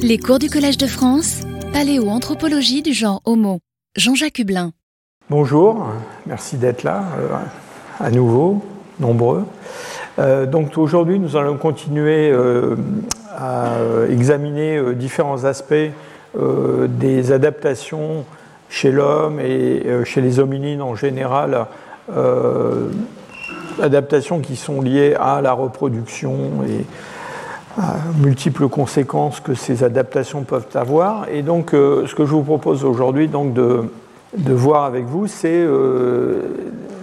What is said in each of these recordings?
Les cours du Collège de France, paléoanthropologie du genre Homo. Jean-Jacques Hublin. Bonjour, merci d'être là euh, à nouveau, nombreux. Euh, donc aujourd'hui, nous allons continuer euh, à examiner différents aspects des adaptations chez l'homme et chez les hominines en général, adaptations qui sont liées à la reproduction et multiples conséquences que ces adaptations peuvent avoir. Et donc, euh, ce que je vous propose aujourd'hui donc de, de, voir avec vous, c'est euh,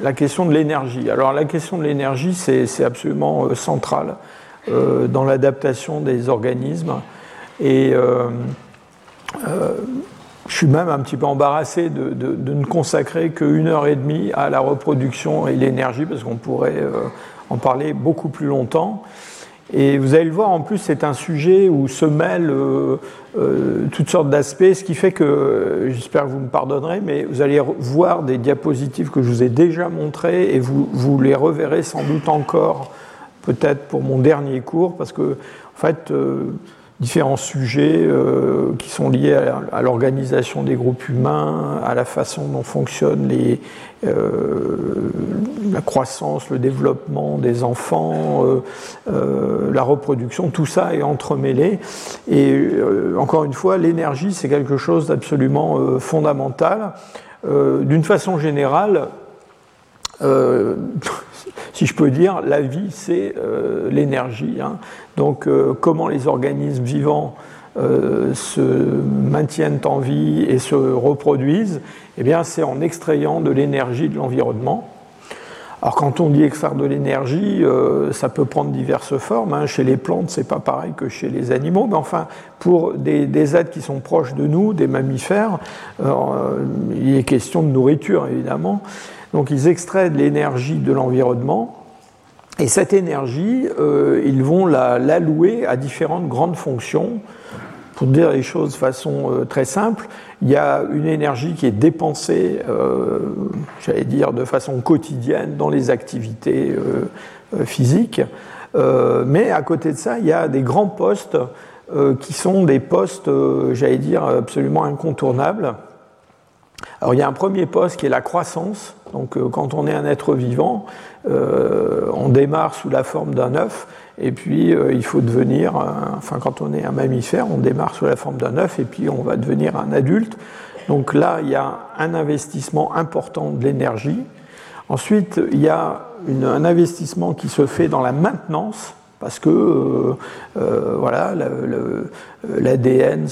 la question de l'énergie. Alors, la question de l'énergie, c'est absolument euh, central dans l'adaptation des organismes. Et je suis même un petit peu embarrassé de, de ne consacrer qu'une heure et demie à la reproduction et l'énergie, parce qu'on pourrait en parler beaucoup plus longtemps. Et vous allez le voir, en plus, c'est un sujet où se mêlent euh, euh, toutes sortes d'aspects, ce qui fait que, j'espère que vous me pardonnerez, mais vous allez voir des diapositives que je vous ai déjà montrées et vous, vous les reverrez sans doute encore, peut-être pour mon dernier cours, parce que, en fait, euh, différents sujets euh, qui sont liés à, l'organisation des groupes humains, à la façon dont fonctionne les, euh, la croissance, le développement des enfants, euh, la reproduction, tout ça est entremêlé. Et encore une fois, l'énergie, c'est quelque chose d'absolument fondamental. D'une façon générale, si je peux dire, la vie, c'est l'énergie. Hein. Donc, euh, comment les organismes vivants euh, se maintiennent en vie et se reproduisent Eh bien, c'est en extrayant de l'énergie de l'environnement. Alors, quand on dit extraire de l'énergie, ça peut prendre diverses formes. Hein. Chez les plantes, c'est pas pareil que chez les animaux, mais enfin, pour des, des êtres qui sont proches de nous, des mammifères, il est question de nourriture, évidemment. Donc ils extraient de l'énergie de l'environnement et cette énergie, euh, ils vont l'allouer à différentes grandes fonctions. Pour dire les choses de façon euh, très simple, il y a une énergie qui est dépensée, euh, j'allais dire, de façon quotidienne dans les activités physiques. mais à côté de ça, il y a des grands postes qui sont des postes, j'allais dire, absolument incontournables alors il y a un premier poste qui est la croissance. Donc quand on est un être vivant, on démarre sous la forme d'un œuf et puis euh, il faut devenir, enfin quand on est un mammifère, on démarre sous la forme d'un œuf et puis on va devenir un adulte. Donc là, il y a un investissement important de l'énergie. Ensuite, il y a un investissement qui se fait dans la maintenance parce que euh, euh, voilà, l'ADN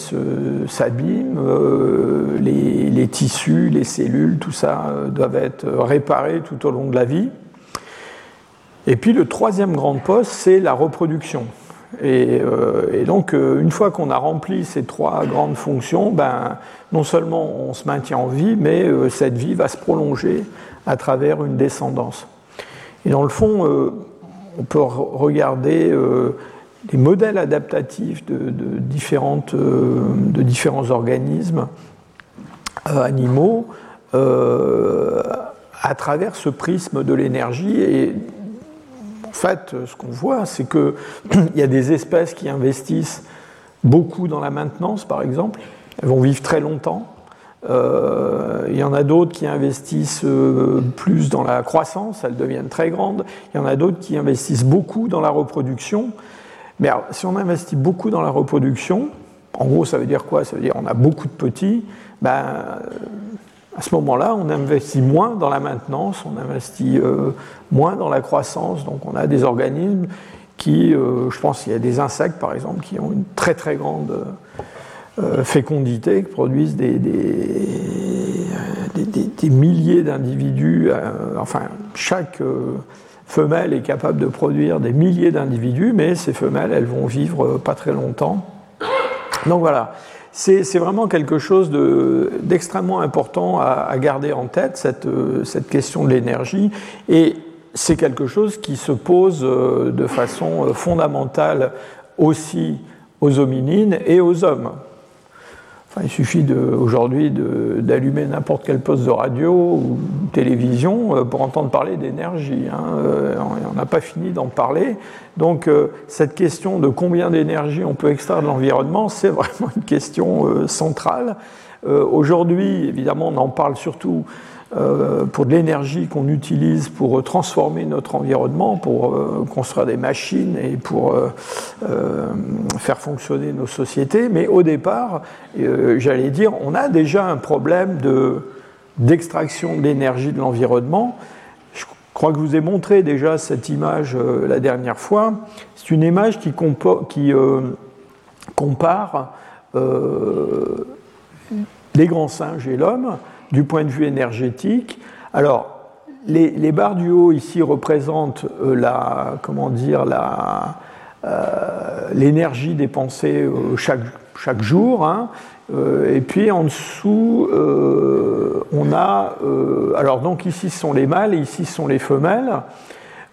s'abîme, euh, les, tissus, les cellules, tout ça doivent être réparés tout au long de la vie. Et puis le troisième grand poste, c'est la reproduction. Et, donc, une fois qu'on a rempli ces trois grandes fonctions, ben, non seulement on se maintient en vie, mais cette vie va se prolonger à travers une descendance. Et dans le fond, on peut regarder euh, les modèles adaptatifs de, différentes, euh, de différents organismes euh, animaux à travers ce prisme de l'énergie. Et fait, ce qu'on voit, c'est qu'il y a des espèces qui investissent beaucoup dans la maintenance, par exemple. Elles vont vivre très longtemps. Euh, il y en a d'autres qui investissent euh, plus dans la croissance, elles deviennent très grandes. Il y en a d'autres qui investissent beaucoup dans la reproduction. Mais si on investit beaucoup dans la reproduction, en gros, ça veut dire quoi? Ça veut dire on a beaucoup de petits. Ben, à ce moment-là, on investit moins dans la maintenance, on investit euh, moins dans la croissance. Donc, on a des organismes qui, je pense, qu'il y a des insectes, par exemple, qui ont une très très grande euh, fécondité, qui produisent des, des, milliers d'individus. Euh, enfin, chaque euh, femelle est capable de produire des milliers d'individus, mais ces femelles, elles vont vivre pas très longtemps. Donc voilà, c'est vraiment quelque chose d'extrêmement important à, garder en tête, cette, cette question de l'énergie. Et c'est quelque chose qui se pose de façon fondamentale aussi aux hominines et aux hommes il suffit aujourd'hui d'allumer n'importe quel poste de radio ou télévision euh, pour entendre parler d'énergie. Hein. Euh, on n'a pas fini d'en parler. Donc euh, cette question de combien d'énergie on peut extraire de l'environnement, c'est vraiment une question centrale. Aujourd'hui, évidemment, on en parle surtout pour de l'énergie qu'on utilise pour transformer notre environnement, pour euh, construire des machines et pour euh, faire fonctionner nos sociétés. Mais au départ, j'allais dire, on a déjà un problème d'extraction d'énergie de l'environnement. Je crois que je vous ai montré déjà cette image la dernière fois. C'est une image qui compare les grands singes et l'homme du point de vue énergétique. Alors, les, barres du haut ici représentent euh, la, comment dire, la, euh, l'énergie dépensée euh, chaque, chaque jour. Hein. et puis en dessous, on a. alors, donc ici ce sont les mâles et ici ce sont les femelles.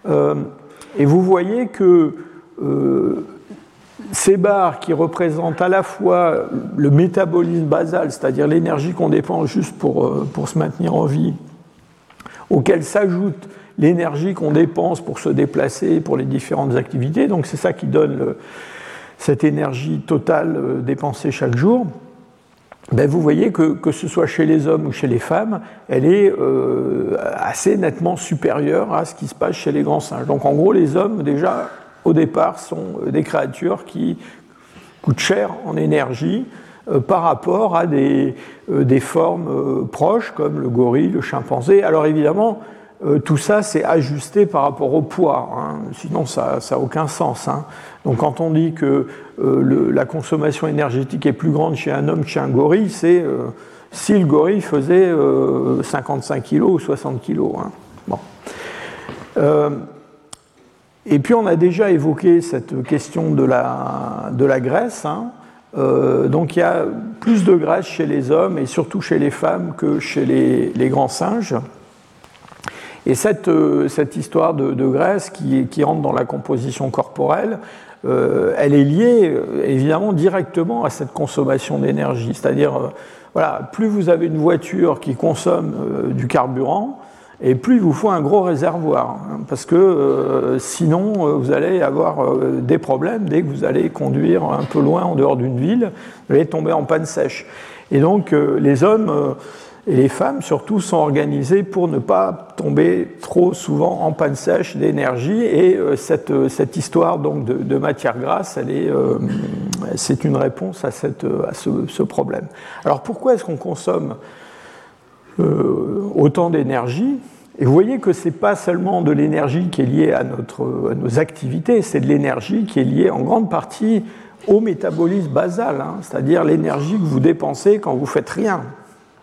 et vous voyez que ces barres qui représentent à la fois le métabolisme basal, c'est-à-dire l'énergie qu'on dépense juste pour, euh, pour, se maintenir en vie, auquel s'ajoute l'énergie qu'on dépense pour se déplacer, pour les différentes activités, donc c'est ça qui donne cette énergie totale euh, dépensée chaque jour, ben vous voyez que, que ce soit chez les hommes ou chez les femmes, elle est euh, assez nettement supérieure à ce qui se passe chez les grands singes. Donc en gros, les hommes, déjà, au départ, sont euh, des créatures qui coûtent cher en énergie euh, par rapport à des, euh, formes proches comme le gorille, le chimpanzé. Alors évidemment, tout ça, c'est ajusté par rapport au poids, hein. sinon ça n'a aucun sens. Hein. Donc quand on dit que la consommation énergétique est plus grande chez un homme que chez un gorille, c'est si le gorille faisait 55 kg ou 60 kg. Hein. Bon. Et puis on a déjà évoqué cette question de la, de la graisse. Hein. Euh, donc il y a plus de graisse chez les hommes et surtout chez les femmes que chez les, les grands singes. Et cette, euh, cette histoire de, de, graisse qui, qui, rentre dans la composition corporelle, euh, elle est liée évidemment directement à cette consommation d'énergie. C'est-à-dire, voilà, plus vous avez une voiture qui consomme du carburant, et plus il vous faut un gros réservoir, hein, parce que euh, sinon euh, vous allez avoir euh, des problèmes dès que vous allez conduire un peu loin en dehors d'une ville, vous allez tomber en panne sèche. Et donc les hommes et les femmes surtout sont organisés pour ne pas tomber trop souvent en panne sèche d'énergie, et cette, cette, histoire donc de, matière grasse, c'est une réponse à, cette, à ce problème. Alors pourquoi est-ce qu'on consomme autant d'énergie et vous voyez que ce n'est pas seulement de l'énergie qui est liée à, notre, nos activités, c'est de l'énergie qui est liée en grande partie au métabolisme basal, hein, c'est-à-dire l'énergie que vous dépensez quand vous faites rien.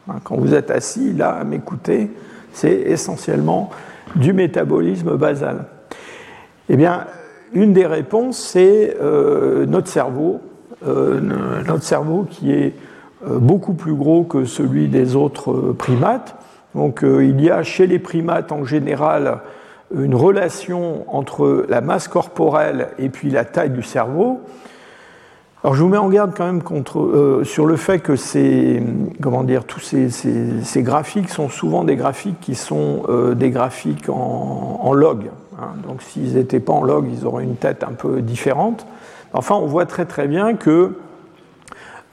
Hein, quand vous êtes assis là à m'écouter, c'est essentiellement du métabolisme basal. Eh bien, une des réponses, c'est euh, notre cerveau, euh, notre cerveau qui est euh, beaucoup plus gros que celui des autres primates, donc euh, il y a chez les primates en général une relation entre la masse corporelle et puis la taille du cerveau. Alors je vous mets en garde quand même contre, euh, sur le fait que ces, comment dire, tous ces, graphiques sont souvent des graphiques qui sont euh, des graphiques en, log. Hein. Donc s'ils n'étaient pas en log, ils auraient une tête un peu différente. Enfin, on voit très très bien que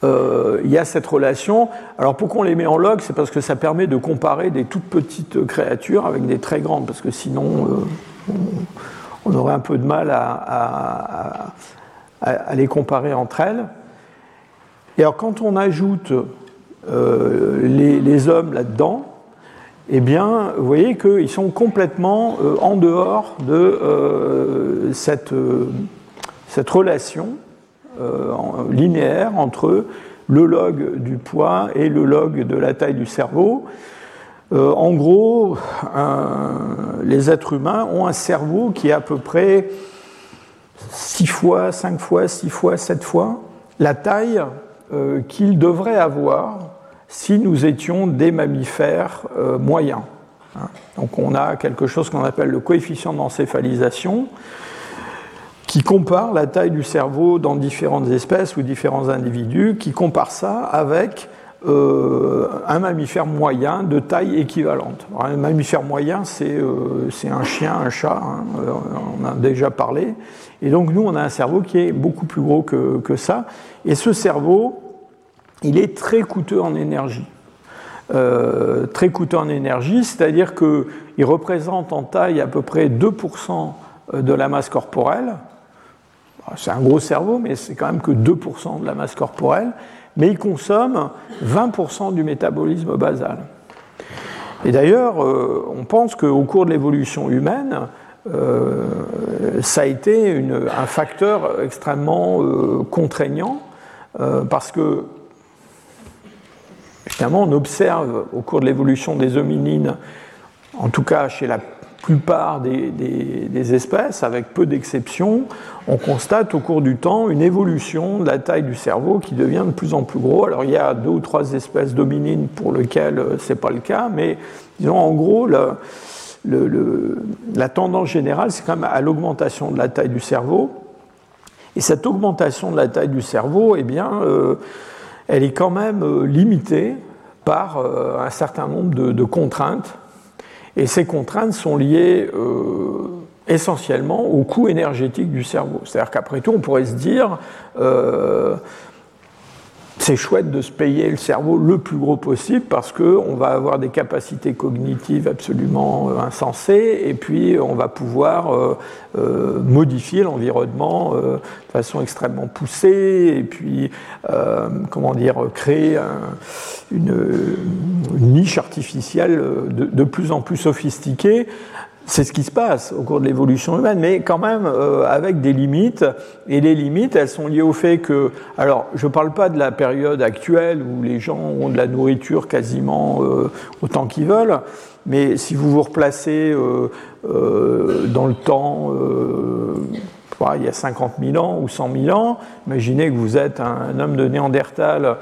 euh, il y a cette relation. Alors pourquoi on les met en log? C'est parce que ça permet de comparer des toutes petites créatures avec des très grandes, parce que sinon euh, on, aurait un peu de mal à, les comparer entre elles. Et alors quand on ajoute euh, les, hommes là-dedans, eh bien, vous voyez qu'ils sont complètement en dehors de cette, cette relation euh, linéaire entre le log du poids et le log de la taille du cerveau. Euh, en gros, les êtres humains ont un cerveau qui est à peu près 6 fois, 5 fois, 6 fois, 7 fois la taille euh, qu'ils devraient avoir si nous étions des mammifères moyens. Hein. Donc on a quelque chose qu'on appelle le coefficient d'encéphalisation qui compare la taille du cerveau dans différentes espèces ou différents individus, qui compare ça avec euh, un mammifère moyen de taille équivalente. un mammifère moyen, c'est un chien, un chat, hein, on a déjà parlé. Et donc nous, on a un cerveau qui est beaucoup plus gros que, que ça. Et ce cerveau, il est très coûteux en énergie. Euh, très coûteux en énergie, c'est-à-dire qu'il représente en taille à peu près 2% de la masse corporelle. C'est un gros cerveau, mais c'est quand même que 2% de la masse corporelle, mais il consomme 20% du métabolisme basal. Et d'ailleurs, euh, on pense qu'au cours de l'évolution humaine, euh, ça a été un facteur extrêmement contraignant, parce que Finalement, on observe au cours de l'évolution des hominines, en tout cas chez la plupart des, espèces, avec peu d'exceptions, on constate au cours du temps une évolution de la taille du cerveau qui devient de plus en plus gros. Alors il y a deux ou trois espèces d'hominines pour lesquelles euh, ce n'est pas le cas, mais en gros, la tendance générale, c'est quand même à l'augmentation de la taille du cerveau. Et cette augmentation de la taille du cerveau, eh bien, euh, elle est quand même euh, limitée par un certain nombre de, contraintes. Et ces contraintes sont liées euh, essentiellement au coût énergétique du cerveau. C'est-à-dire qu'après tout, on pourrait se dire, c'est chouette de se payer le cerveau le plus gros possible parce qu'on va avoir des capacités cognitives absolument euh, insensées et puis on va pouvoir euh, euh, modifier l'environnement de façon extrêmement poussée et puis, comment dire, créer une, niche artificielle de, plus en plus sophistiquée c'est ce qui se passe au cours de l'évolution humaine, mais quand même euh, avec des limites. Et les limites, elles sont liées au fait que, alors, je ne parle pas de la période actuelle où les gens ont de la nourriture quasiment euh, autant qu'ils veulent, mais si vous vous replacez euh, dans le temps, il y a 50 000 ans ou 100 000 ans, imaginez que vous êtes un, homme de Néandertal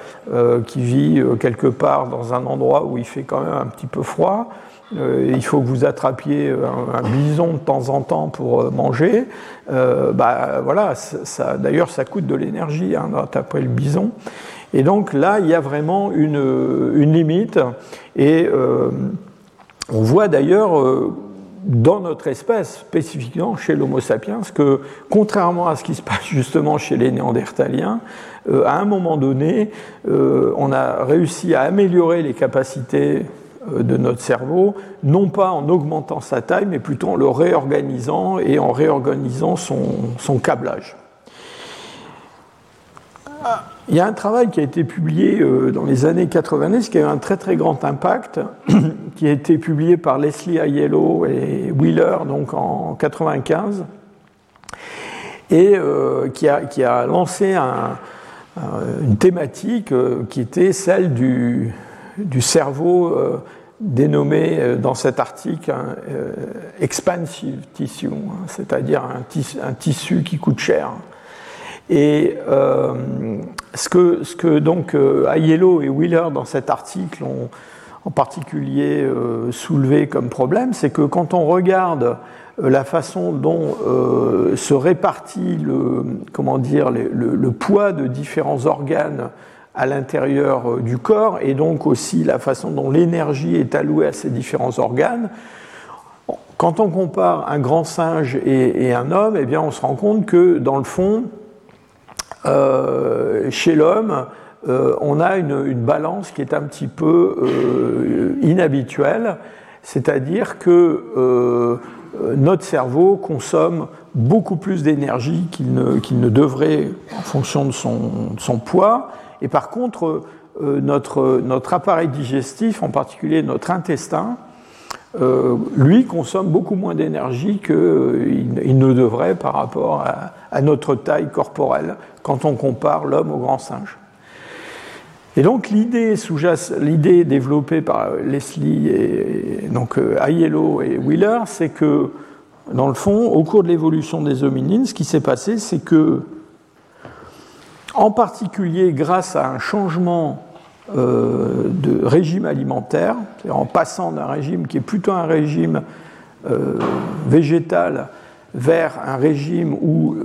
qui vit quelque part dans un endroit où il fait quand même un petit peu froid. Euh, il faut que vous attrapiez un, bison de temps en temps pour euh, manger. Euh, bah, voilà, ça, d'ailleurs, ça coûte de l'énergie hein, d'attraper le bison. Et donc là, il y a vraiment une, limite. Et on voit d'ailleurs dans notre espèce, spécifiquement chez l'Homo sapiens, que contrairement à ce qui se passe justement chez les Néandertaliens, à un moment donné, on a réussi à améliorer les capacités euh, de notre cerveau, non pas en augmentant sa taille, mais plutôt en le réorganisant et en réorganisant son, câblage. Il y a un travail qui a été publié euh, dans les années 90 qui a eu un très très grand impact, qui a été publié par Leslie Aiello et Wheeler donc en 95, et euh, qui, a, lancé une thématique qui était celle du, du cerveau euh, dénommé euh, dans cet article un, euh, expansive tissue, hein, c'est-à-dire un, tissu qui coûte cher. Et ce, que, ce, que, donc Aiello et Wheeler dans cet article ont en particulier soulevé comme problème, c'est que quand on regarde la façon dont se répartit le, comment dire, le, poids de différents organes à l'intérieur euh, du corps et donc aussi la façon dont l'énergie est allouée à ces différents organes. Quand on compare un grand singe et, un homme, eh bien, on se rend compte que dans le fond, euh, chez l'homme, euh, on a une, balance qui est un petit peu inhabituelle, c'est-à-dire que notre cerveau consomme beaucoup plus d'énergie qu'il ne, devrait en fonction de son, poids, et par contre, euh, notre, appareil digestif, en particulier notre intestin, euh, lui consomme beaucoup moins d'énergie qu'il il ne devrait par rapport à, notre taille corporelle quand on compare l'homme au grand singe. Et donc l'idée l'idée développée par Leslie et donc euh, Aiello et Wheeler, c'est que dans le fond, au cours de l'évolution des hominines, ce qui s'est passé, c'est que en particulier grâce à un changement euh, de régime alimentaire, en passant d'un régime qui est plutôt un régime euh, végétal vers un régime où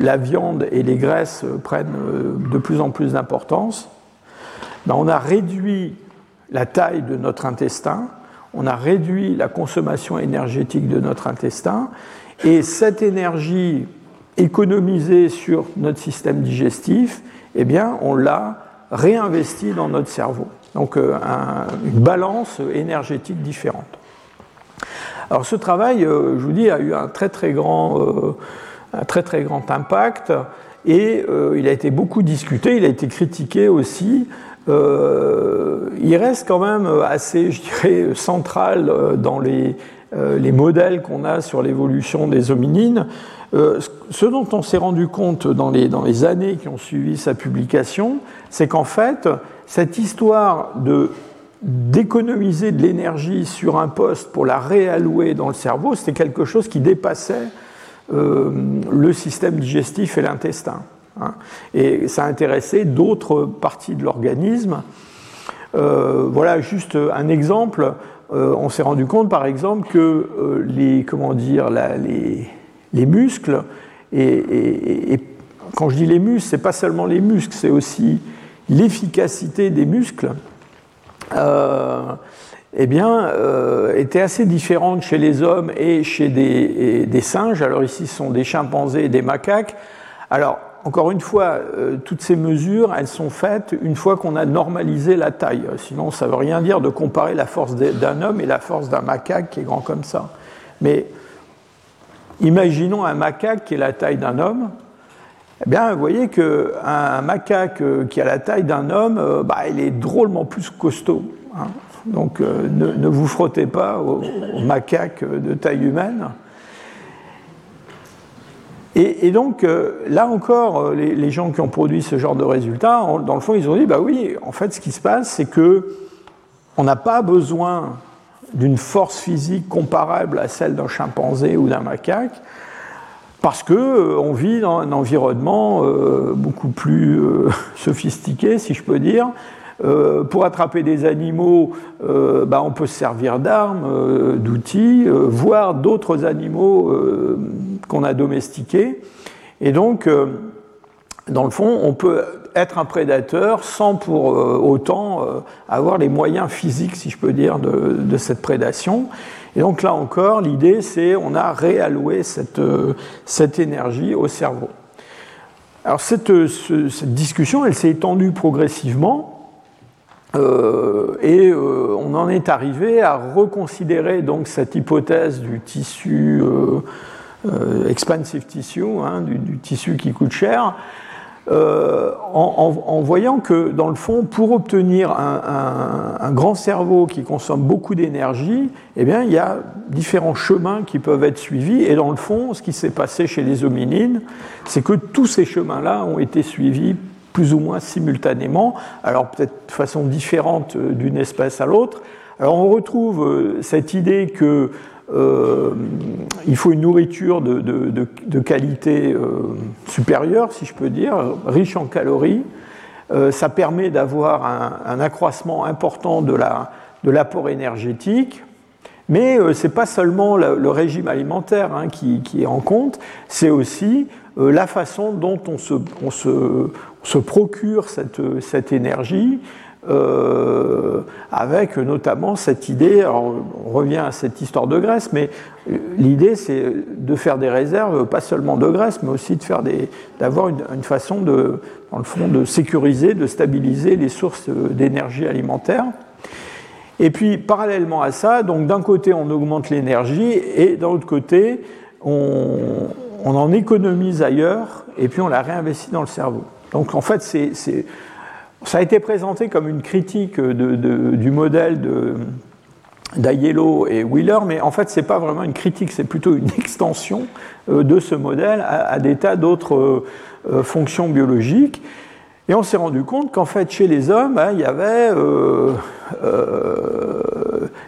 la viande et les graisses prennent de plus en plus d'importance, ben, on a réduit la taille de notre intestin, on a réduit la consommation énergétique de notre intestin, et cette énergie économisée sur notre système digestif, eh bien, on l'a réinvestie dans notre cerveau. Donc, euh, une balance énergétique différente. Alors, ce travail, euh, je vous dis, a eu un très très grand, euh, un très, très grand impact et il a été beaucoup discuté, il a été critiqué aussi il reste quand même assez, je dirais, central euh, dans les, euh, les modèles qu'on a sur l'évolution des hominines. ce dont on s'est rendu compte dans les, années qui ont suivi sa publication, c'est qu'en fait, cette histoire d'économiser de l'énergie sur un poste pour la réallouer dans le cerveau, c'était quelque chose qui dépassait le système digestif et l'intestin. Hein. Et ça a intéressé d'autres parties de l'organisme. Euh, voilà juste un exemple. Euh, on s'est rendu compte, par exemple, que euh, les, comment dire, les, les, muscles, et, quand je dis les muscles, c'est pas seulement les muscles, c'est aussi l'efficacité des muscles. eh bien, était assez différente chez les hommes et chez des, des, singes. Alors ici, ce sont des chimpanzés et des macaques. Alors, encore une fois, euh, toutes ces mesures, elles sont faites une fois qu'on a normalisé la taille. Sinon, ça ne veut rien dire de comparer la force d'un homme et la force d'un macaque qui est grand comme ça. Mais imaginons un macaque qui est la taille d'un homme. Eh bien, vous voyez qu'un macaque euh, qui a la taille d'un homme, euh, bah, il est drôlement plus costaud. Hein. Donc, ne, vous frottez pas aux macaques de taille humaine. Et, donc, euh, là encore, euh, les, gens qui ont produit ce genre de résultats, dans le fond, ils ont dit, bah oui, en fait, ce qui se passe, c'est que on n'a pas besoin d'une force physique comparable à celle d'un chimpanzé ou d'un macaque, parce qu'on euh, vit dans un environnement beaucoup plus sophistiqué, si je peux dire, euh, pour attraper des animaux, euh, bah, on peut se servir d'armes, euh, d'outils, voire d'autres animaux qu'on a domestiqués. Et donc, dans le fond, on peut être un prédateur sans pour autant avoir les moyens physiques, si je peux dire, de, cette prédation. Et donc là encore, l'idée, c'est on a réalloué cette, énergie au cerveau. Alors cette discussion, elle s'est étendue progressivement euh, et euh, on en est arrivé à reconsidérer donc cette hypothèse du tissu euh, expansive tissue, hein, du, tissu qui coûte cher, en, voyant que dans le fond, pour obtenir un, grand cerveau qui consomme beaucoup d'énergie, eh bien, il y a différents chemins qui peuvent être suivis. Et dans le fond, ce qui s'est passé chez les hominines, c'est que tous ces chemins-là ont été suivis plus ou moins simultanément, alors peut-être de façon différente euh, d'une espèce à l'autre. Alors on retrouve euh, cette idée que euh, il faut une nourriture de, qualité supérieure, si je peux dire, riche en calories. ça permet d'avoir un, accroissement important de l'apport la, énergétique. Mais ce n'est pas seulement le, régime alimentaire hein, qui, est en compte, c'est aussi la façon dont on se, se procure cette, cette énergie euh, avec notamment cette idée, on revient à cette histoire de graisse, mais l'idée c'est de faire des réserves, pas seulement de graisse, mais aussi d'avoir une, façon de, le fond, de sécuriser, de stabiliser les sources d'énergie alimentaire. Et puis parallèlement à ça, donc d'un côté on augmente l'énergie et d'un autre côté on, on en économise ailleurs et puis on la réinvestit dans le cerveau. Donc en fait, ça a été présenté comme une critique du modèle d'Aiello et Wheeler, mais en fait, ce n'est pas vraiment une critique, c'est plutôt une extension euh, de ce modèle à, des tas d'autres euh, euh, fonctions biologiques. Et on s'est rendu compte qu'en fait, chez les hommes, hein, il y avait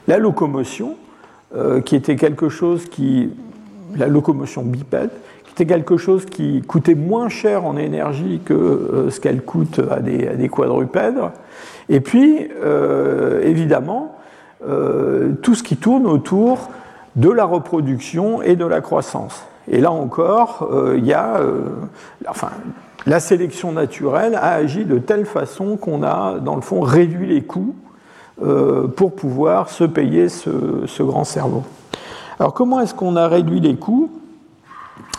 la locomotion, qui était quelque chose qui. la locomotion bipède, c'est quelque chose qui coûtait moins cher en énergie que euh, ce qu'elle coûte à des, quadrupèdes. Et puis, euh, évidemment, euh, tout ce qui tourne autour de la reproduction et de la croissance. Et là encore, il y a, enfin, la sélection naturelle a agi de telle façon qu'on a, dans le fond, réduit les coûts pour pouvoir se payer ce, grand cerveau. Alors comment est-ce qu'on a réduit les coûts?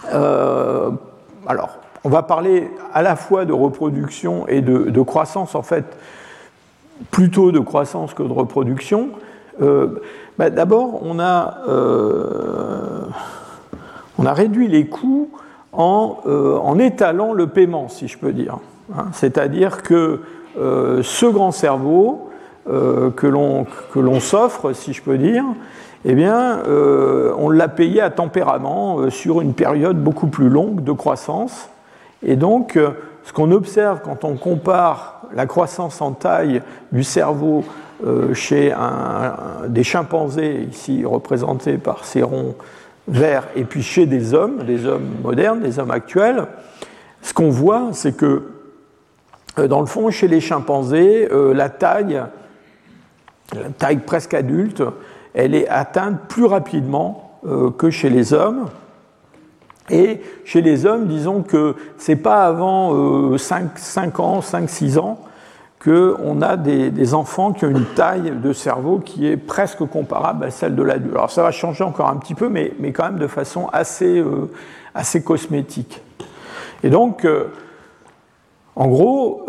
Alors, on va parler à la fois de reproduction et de, croissance, en fait, plutôt de croissance que de reproduction. Euh, bah, d'abord, on, a, euh, on a réduit les coûts en, euh, en, étalant le paiement, si je peux dire. Hein. C'est-à-dire que ce grand cerveau que l'on s'offre, si je peux dire, eh bien, on l'a payé à tempérament sur une période beaucoup plus longue de croissance. Et donc, euh, ce qu'on observe quand on compare la croissance en taille du cerveau euh, chez des chimpanzés, ici représentés par ces ronds verts, et puis chez des hommes, des hommes modernes, des hommes actuels, ce qu'on voit, c'est que, euh, dans le fond, chez les chimpanzés, la taille, la taille presque adulte, elle est atteinte plus rapidement que chez les hommes. Et chez les hommes, disons que ce n'est pas avant 5, euh, ans, 5-6 ans, qu'on a des, enfants qui ont une taille de cerveau qui est presque comparable à celle de l'adulte. Alors ça va changer encore un petit peu, mais, mais quand même de façon assez, euh, assez cosmétique. Et donc, euh, en gros,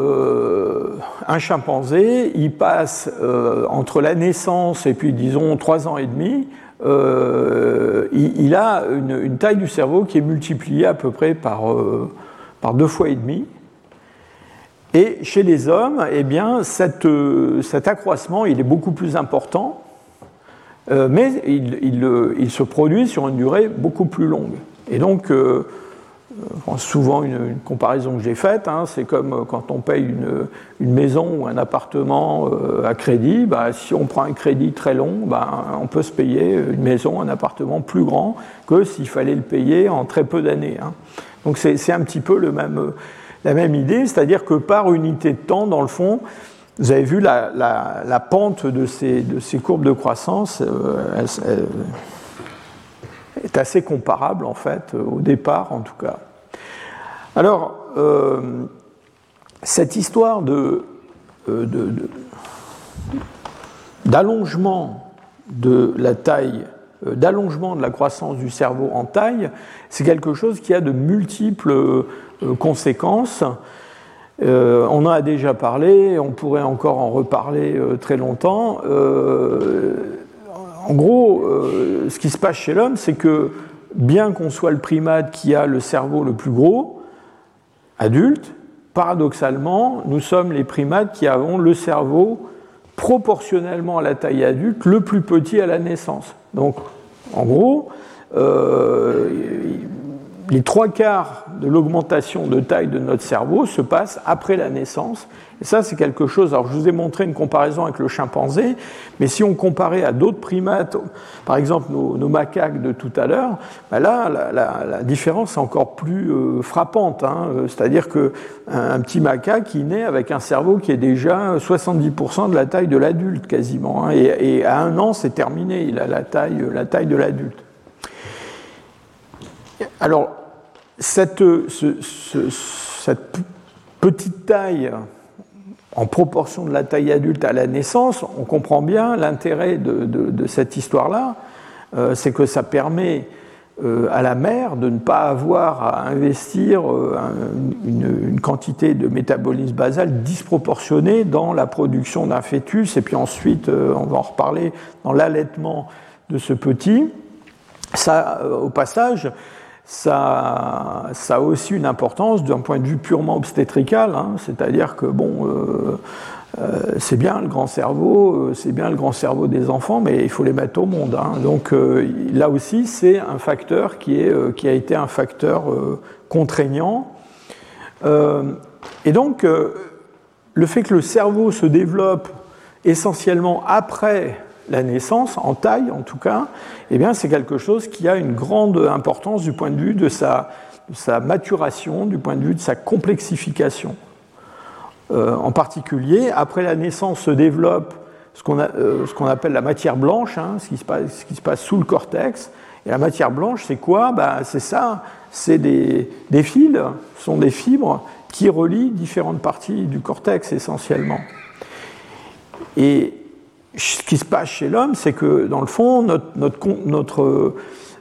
un chimpanzé, il passe entre la naissance et puis, disons, 3 ans et demi, euh, il, a une, taille du cerveau qui est multipliée à peu près par, euh, par deux fois et demi. Et chez les hommes, eh bien, cet accroissement il est beaucoup plus important, euh, mais il, il, se produit sur une durée beaucoup plus longue. Et donc, souvent une, comparaison que j'ai faite, hein, c'est comme euh, quand on paye une, maison ou un appartement euh, à crédit, bah, si on prend un crédit très long, bah, on peut se payer une maison, un appartement plus grand que s'il fallait le payer en très peu d'années. Hein. Donc c'est un petit peu euh, la même idée, c'est-à-dire que par unité de temps, dans le fond, vous avez vu la, pente de ces, courbes de croissance, est assez comparable en fait au départ en tout cas. Alors, euh, cette histoire de, euh, d'allongement de, la taille, euh, d'allongement de la croissance du cerveau en taille, c'est quelque chose qui a de multiples conséquences. on en a déjà parlé, on pourrait encore en reparler très longtemps en gros, euh, ce qui se passe chez l'homme, c'est que bien qu'on soit le primate qui a le cerveau le plus gros, adulte, paradoxalement, nous sommes les primates qui avons le cerveau proportionnellement à la taille adulte le plus petit à la naissance. Donc, en gros, euh, les trois quarts de l'augmentation de taille de notre cerveau se passent après la naissance. Et ça, c'est quelque chose. Alors, je vous ai montré une comparaison avec le chimpanzé, mais si on comparait à d'autres primates, par exemple nos, macaques de tout à l'heure, ben là, la, différence est encore plus euh, frappante. Hein. C'est-à-dire qu'un un petit macaque, qui naît avec un cerveau qui est déjà 70% de la taille de l'adulte, quasiment. Hein. Et, et, à un an, c'est terminé. Il a la taille, la taille de l'adulte. Alors, cette, petite taille en proportion de la taille adulte à la naissance, on comprend bien l'intérêt de, cette histoire-là, euh, c'est que ça permet euh, à la mère de ne pas avoir à investir euh, une, quantité de métabolisme basal disproportionnée dans la production d'un fœtus, et puis ensuite, on va en reparler, dans l'allaitement de ce petit. Ça, au passage, ça, a aussi une importance d'un point de vue purement obstétrical, hein. c'est-à-dire que bon, euh, euh, c'est bien le grand cerveau, euh, c'est bien le grand cerveau des enfants, mais il faut les mettre au monde. Hein. Donc là aussi, c'est un facteur qui, a été un facteur contraignant. et donc, le fait que le cerveau se développe essentiellement après la naissance, en taille en tout cas, eh bien c'est quelque chose qui a une grande importance du point de vue de sa, maturation, du point de vue de sa complexification. Euh, en particulier, après la naissance se développe ce qu'on euh, appelle la matière blanche, hein, ce, qui se passe, ce, sous le cortex, Et la matière blanche, c'est quoi? Ben, C'est ça, c'est des, des fils, sont des fibres qui relient différentes parties du cortex essentiellement. Et ce qui se passe chez l'homme, c'est que dans le fond, notre, euh,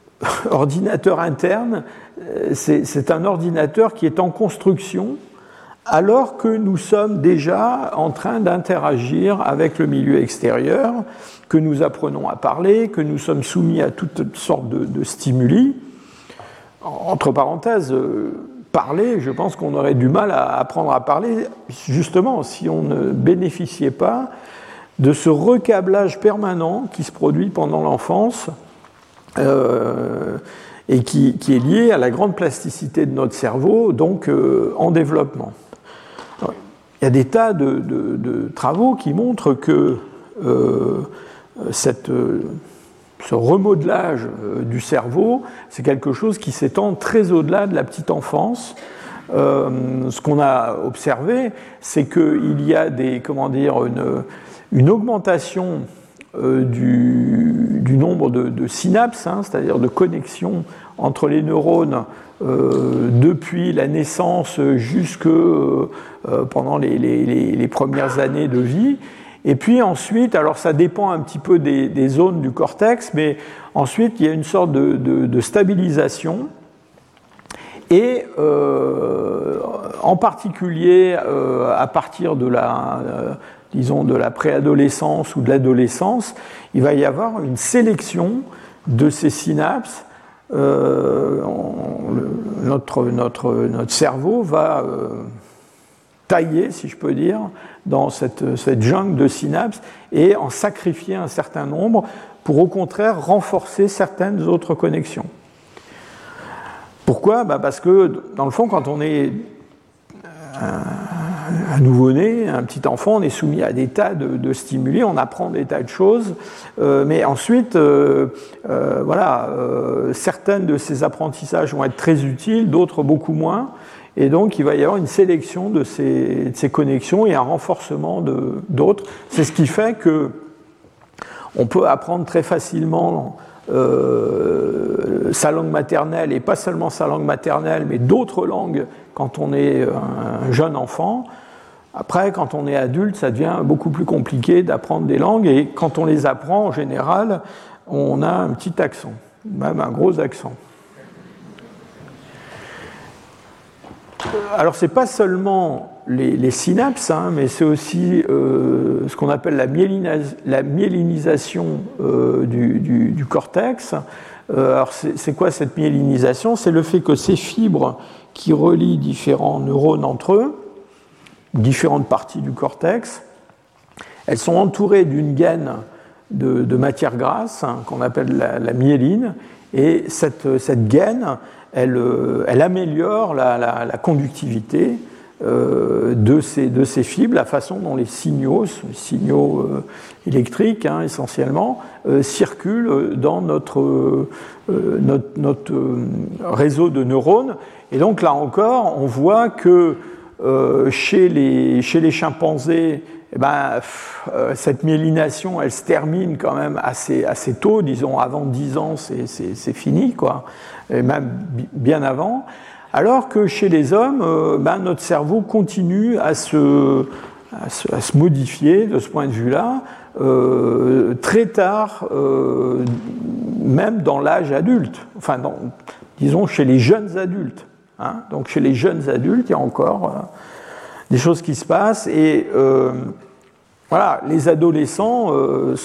ordinateur interne, euh, c'est un ordinateur qui est en construction alors que nous sommes déjà en train d'interagir avec le milieu extérieur, que nous apprenons à parler, que nous sommes soumis à toutes sortes de, stimuli. Entre parenthèses, euh, parler, je pense qu'on aurait du mal à apprendre à parler, justement, si on ne bénéficiait pas de ce recablage permanent qui se produit pendant l'enfance euh, et qui, est lié à la grande plasticité de notre cerveau, donc euh, en développement. il y a des tas de, travaux qui montrent que euh, ce remodelage du cerveau, c'est quelque chose qui s'étend très au-delà de la petite enfance. ce qu'on a observé, c'est qu'il y a des, comment dire, une, une augmentation euh, du, nombre de, synapses, hein, c'est-à-dire de connexions entre les neurones euh, depuis la naissance jusque euh, pendant les, premières années de vie. Et puis ensuite, alors ça dépend un petit peu des, zones du cortex, mais ensuite il y a une sorte de, stabilisation. Et en particulier à partir de la disons, de la préadolescence ou de l'adolescence, il va y avoir une sélection de ces synapses. Euh, notre, cerveau va euh, tailler, si je peux dire, dans cette, jungle de synapses et en sacrifier un certain nombre pour au contraire renforcer certaines autres connexions. Pourquoi? Bah Parce que dans le fond, quand on est un nouveau-né, un petit enfant, on est soumis à des tas de, stimuli, on apprend des tas de choses, euh, mais ensuite, euh, euh, voilà, certains de ces apprentissages vont être très utiles, d'autres beaucoup moins, et donc il va y avoir une sélection de ces, de ces connexions et un renforcement d'autres. C'est ce qui fait que on peut apprendre très facilement sa langue maternelle, et pas seulement sa langue maternelle, mais d'autres langues quand on est un jeune enfant. Après, quand on est adulte, ça devient beaucoup plus compliqué d'apprendre des langues et quand on les apprend, en général, on a un petit accent, même un gros accent. Alors, ce n'est pas seulement les, synapses, hein, mais c'est aussi euh, ce qu'on appelle la, myélinisation euh, du, cortex. Euh, alors, c'est quoi cette myélinisation? C'est le fait que ces fibres qui relient différents neurones entre eux, différentes parties du cortex. Elles sont entourées d'une gaine de, matière grasse hein, qu'on appelle la, myéline. Et cette, cette gaine, elle, euh, elle améliore la, conductivité euh, de, ces, de, ces, fibres, la façon dont les signaux, signaux euh, électriques hein, essentiellement, circulent dans notre, notre, réseau de neurones. Et donc là encore, on voit que chez, les, chez, les, chimpanzés, eh ben, euh, cette myélination, elle se termine quand même assez, tôt, disons avant 10 ans, c'est fini, quoi, et même bien avant. Alors que chez les hommes, euh, ben, notre cerveau continue à se, modifier de ce point de vue-là, très tard, même dans l'âge adulte, enfin, disons chez les jeunes adultes. Hein. Donc chez les jeunes adultes, il y a encore euh, des choses qui se passent. Et euh, voilà, les adolescents euh,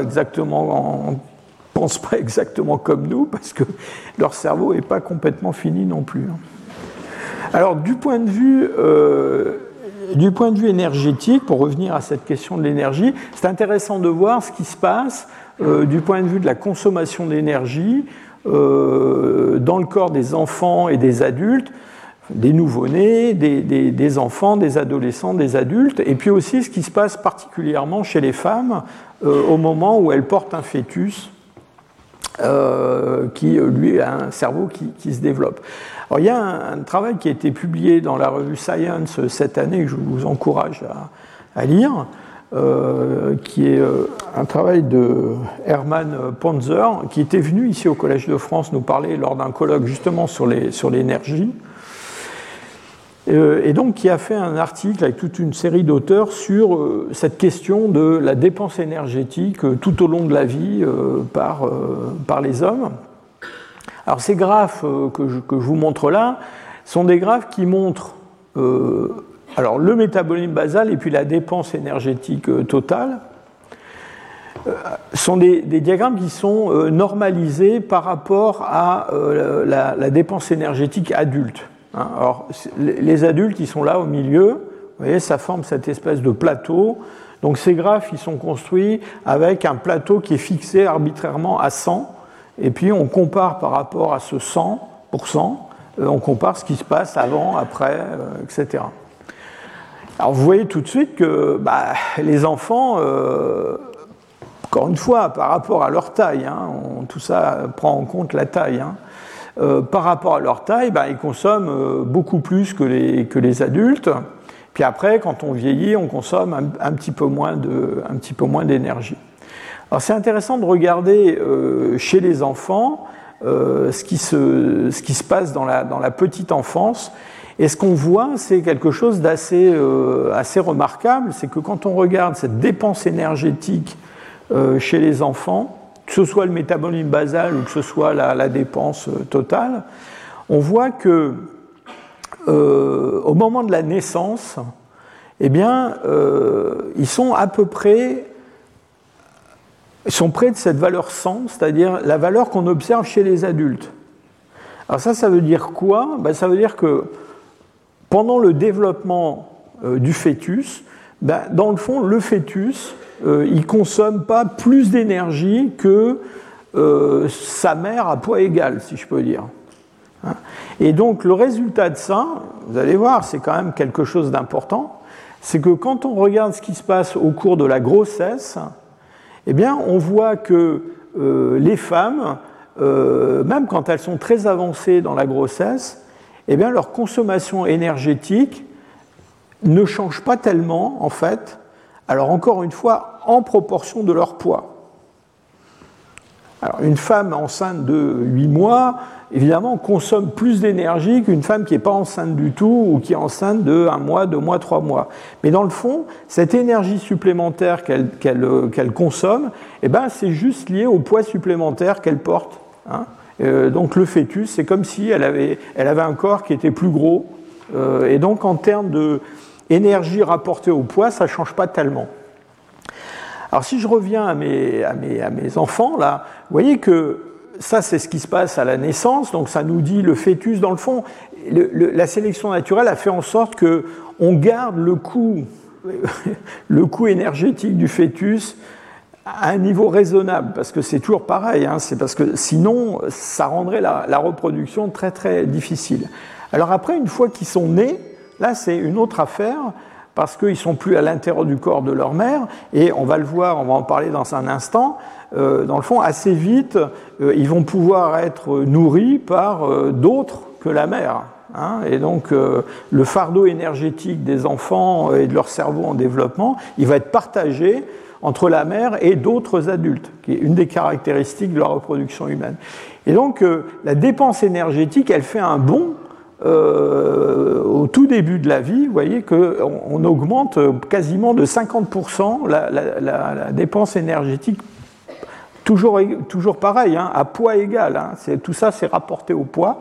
exactement, pensent pas exactement comme nous parce que leur cerveau n'est pas complètement fini non plus. Hein. Alors du point de vue du point de vue énergétique, pour revenir à cette question de l'énergie, c'est intéressant de voir ce qui se passe du point de vue de la consommation d'énergie euh, dans le corps des enfants et des adultes, des nouveau-nés, des, enfants, des adolescents, des adultes, et puis aussi ce qui se passe particulièrement chez les femmes euh, au moment où elles portent un fœtus euh, qui, lui, a un cerveau qui, se développe. Alors, il y a un, travail qui a été publié dans la revue Science cette année que je vous encourage à, lire, qui est un travail de Hermann Ponzer, qui était venu ici au Collège de France nous parler lors d'un colloque justement sur l'énergie. et donc qui a fait un article avec toute une série d'auteurs sur cette question de la dépense énergétique tout au long de la vie par, par les hommes. Alors ces graphes que je, que je vous montre là sont des graphes qui montrent alors le métabolisme basal et puis la dépense énergétique euh, totale euh, sont des, diagrammes qui sont euh, normalisés par rapport à la, dépense énergétique adulte. Hein. Alors les adultes, ils sont là au milieu, vous voyez, ça forme cette espèce de plateau. Donc ces graphes, ils sont construits avec un plateau qui est fixé arbitrairement à 100, et puis on compare par rapport à ce 100%, on compare ce qui se passe avant, après, etc. Alors vous voyez tout de suite que bah, les enfants, euh, encore une fois, par rapport à leur taille, hein, tout ça prend en compte la taille, hein, euh, par rapport à leur taille, bah, ils consomment euh, beaucoup plus que les, adultes. Puis après, quand on vieillit, on consomme un, petit peu moins d'énergie. Alors c'est intéressant de regarder chez les enfants ce qui, se, passe dans la petite enfance et ce qu'on voit, c'est quelque chose d'assez euh, assez remarquable, c'est que quand on regarde cette dépense énergétique euh, chez les enfants, que ce soit le métabolisme basal ou que ce soit la, dépense euh, totale, on voit que au moment de la naissance, eh bien, ils sont à peu près sont près de cette valeur 100, c'est-à-dire la valeur qu'on observe chez les adultes. Alors ça, ça veut dire quoi? Ben, Ça veut dire que pendant le développement euh, du fœtus, ben, dans le fond, le fœtus, euh, il ne consomme pas plus d'énergie que euh, sa mère à poids égal, si je peux dire. Hein. Et donc le résultat de ça, vous allez voir, c'est quand même quelque chose d'important, c'est que quand on regarde ce qui se passe au cours de la grossesse, eh bien, on voit que les femmes, même quand elles sont très avancées dans la grossesse, eh bien, leur consommation énergétique ne change pas tellement, en fait, alors encore une fois, en proportion de leur poids. Alors, une femme enceinte de 8 mois, évidemment, consomme plus d'énergie qu'une femme qui n'est pas enceinte du tout ou qui est enceinte de 1 mois, 2 mois, 3 mois. Mais dans le fond, cette énergie supplémentaire qu'elle consomme, eh ben, c'est juste lié au poids supplémentaire qu'elle porte. Hein. Euh, donc le fœtus, c'est comme si elle avait, elle avait un corps qui était plus gros. Euh, et donc en termes d'énergie rapportée au poids, ça ne change pas tellement. Alors si je reviens à mes, à mes, à mes enfants, là, vous voyez que ça c'est ce qui se passe à la naissance, donc ça nous dit le fœtus, dans le fond, la sélection naturelle a fait en sorte qu'on garde le coût, le coût énergétique du fœtus à un niveau raisonnable, parce que c'est toujours pareil, hein, c'est parce que sinon ça rendrait la, reproduction très très difficile. Alors après, une fois qu'ils sont nés, là c'est une autre affaire, parce qu'ils sont plus à l'intérieur du corps de leur mère, et on va le voir, on va en parler dans un instant, euh, dans le fond, assez vite, euh, ils vont pouvoir être nourris par euh, d'autres que la mère. Hein, et donc le fardeau énergétique des enfants et de leur cerveau en développement, il va être partagé entre la mère et d'autres adultes, qui est une des caractéristiques de la reproduction humaine. Et donc euh, la dépense énergétique, elle fait un bond euh, au tout début de la vie, vous voyez qu'on on augmente quasiment de 50% la, dépense énergétique, toujours, toujours pareil, hein, à poids égal. Hein, tout ça, c'est rapporté au poids.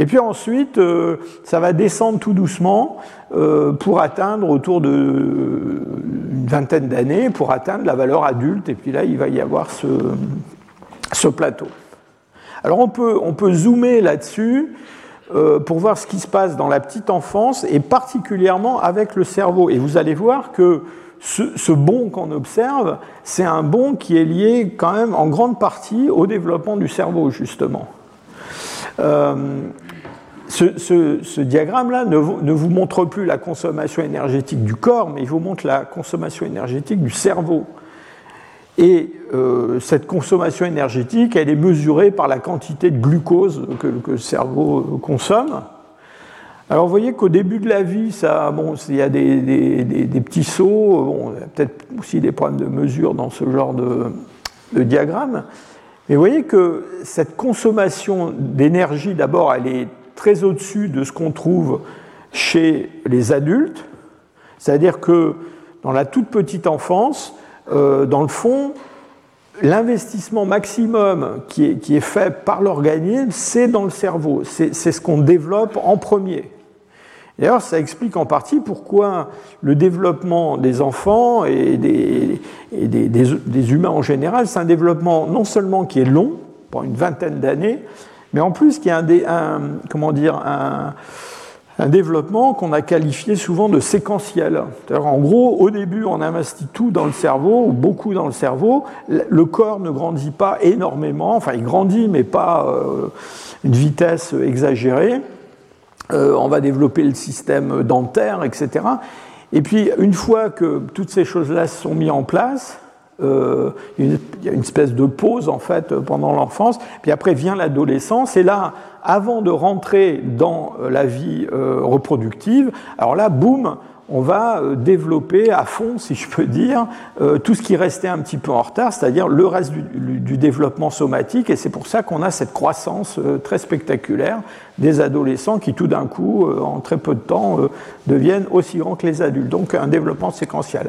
Et puis ensuite, euh, ça va descendre tout doucement euh, pour atteindre autour d'une vingtaine d'années, pour atteindre la valeur adulte. Et puis là, il va y avoir ce, plateau. Alors on peut, on peut zoomer là-dessus euh, pour voir ce qui se passe dans la petite enfance et particulièrement avec le cerveau. Et vous allez voir que ce, bond qu'on observe, c'est un bond qui est lié quand même en grande partie au développement du cerveau, justement. Euh, ce, diagramme-là ne, vous montre plus la consommation énergétique du corps, mais il vous montre la consommation énergétique du cerveau. Et euh, cette consommation énergétique, elle est mesurée par la quantité de glucose que, le cerveau consomme. Alors vous voyez qu'au début de la vie, ça, bon, il y a des, petits sauts, bon, il y a peut-être aussi des problèmes de mesure dans ce genre de, de diagramme. Mais vous voyez que cette consommation d'énergie, d'abord, elle est très au-dessus de ce qu'on trouve chez les adultes. C'est-à-dire que dans la toute petite enfance, euh, dans le fond, l'investissement maximum qui est, fait par l'organisme, c'est dans le cerveau. C'est ce qu'on développe en premier. D'ailleurs, ça explique en partie pourquoi le développement des enfants et des, humains en général, c'est un développement non seulement qui est long, pour une vingtaine d'années, mais en plus qui a un, un comment dire, un développement qu'on a qualifié souvent de séquentiel. En gros, au début, on investit tout dans le cerveau, ou beaucoup dans le cerveau. Le corps ne grandit pas énormément, enfin il grandit, mais pas euh, une vitesse exagérée. Euh, on va développer le système dentaire, etc. Et puis, une fois que toutes ces choses-là sont mises en place, euh, a une espèce de pause en fait pendant l'enfance, puis après vient l'adolescence, et là, avant de rentrer dans la vie euh, reproductive, alors là, boum, on va euh, développer à fond, si je peux dire, euh, tout ce qui restait un petit peu en retard, c'est-à-dire le reste du, développement somatique, et c'est pour ça qu'on a cette croissance euh, très spectaculaire des adolescents qui tout d'un coup, en très peu de temps, deviennent aussi grands que les adultes. Donc un développement séquentiel.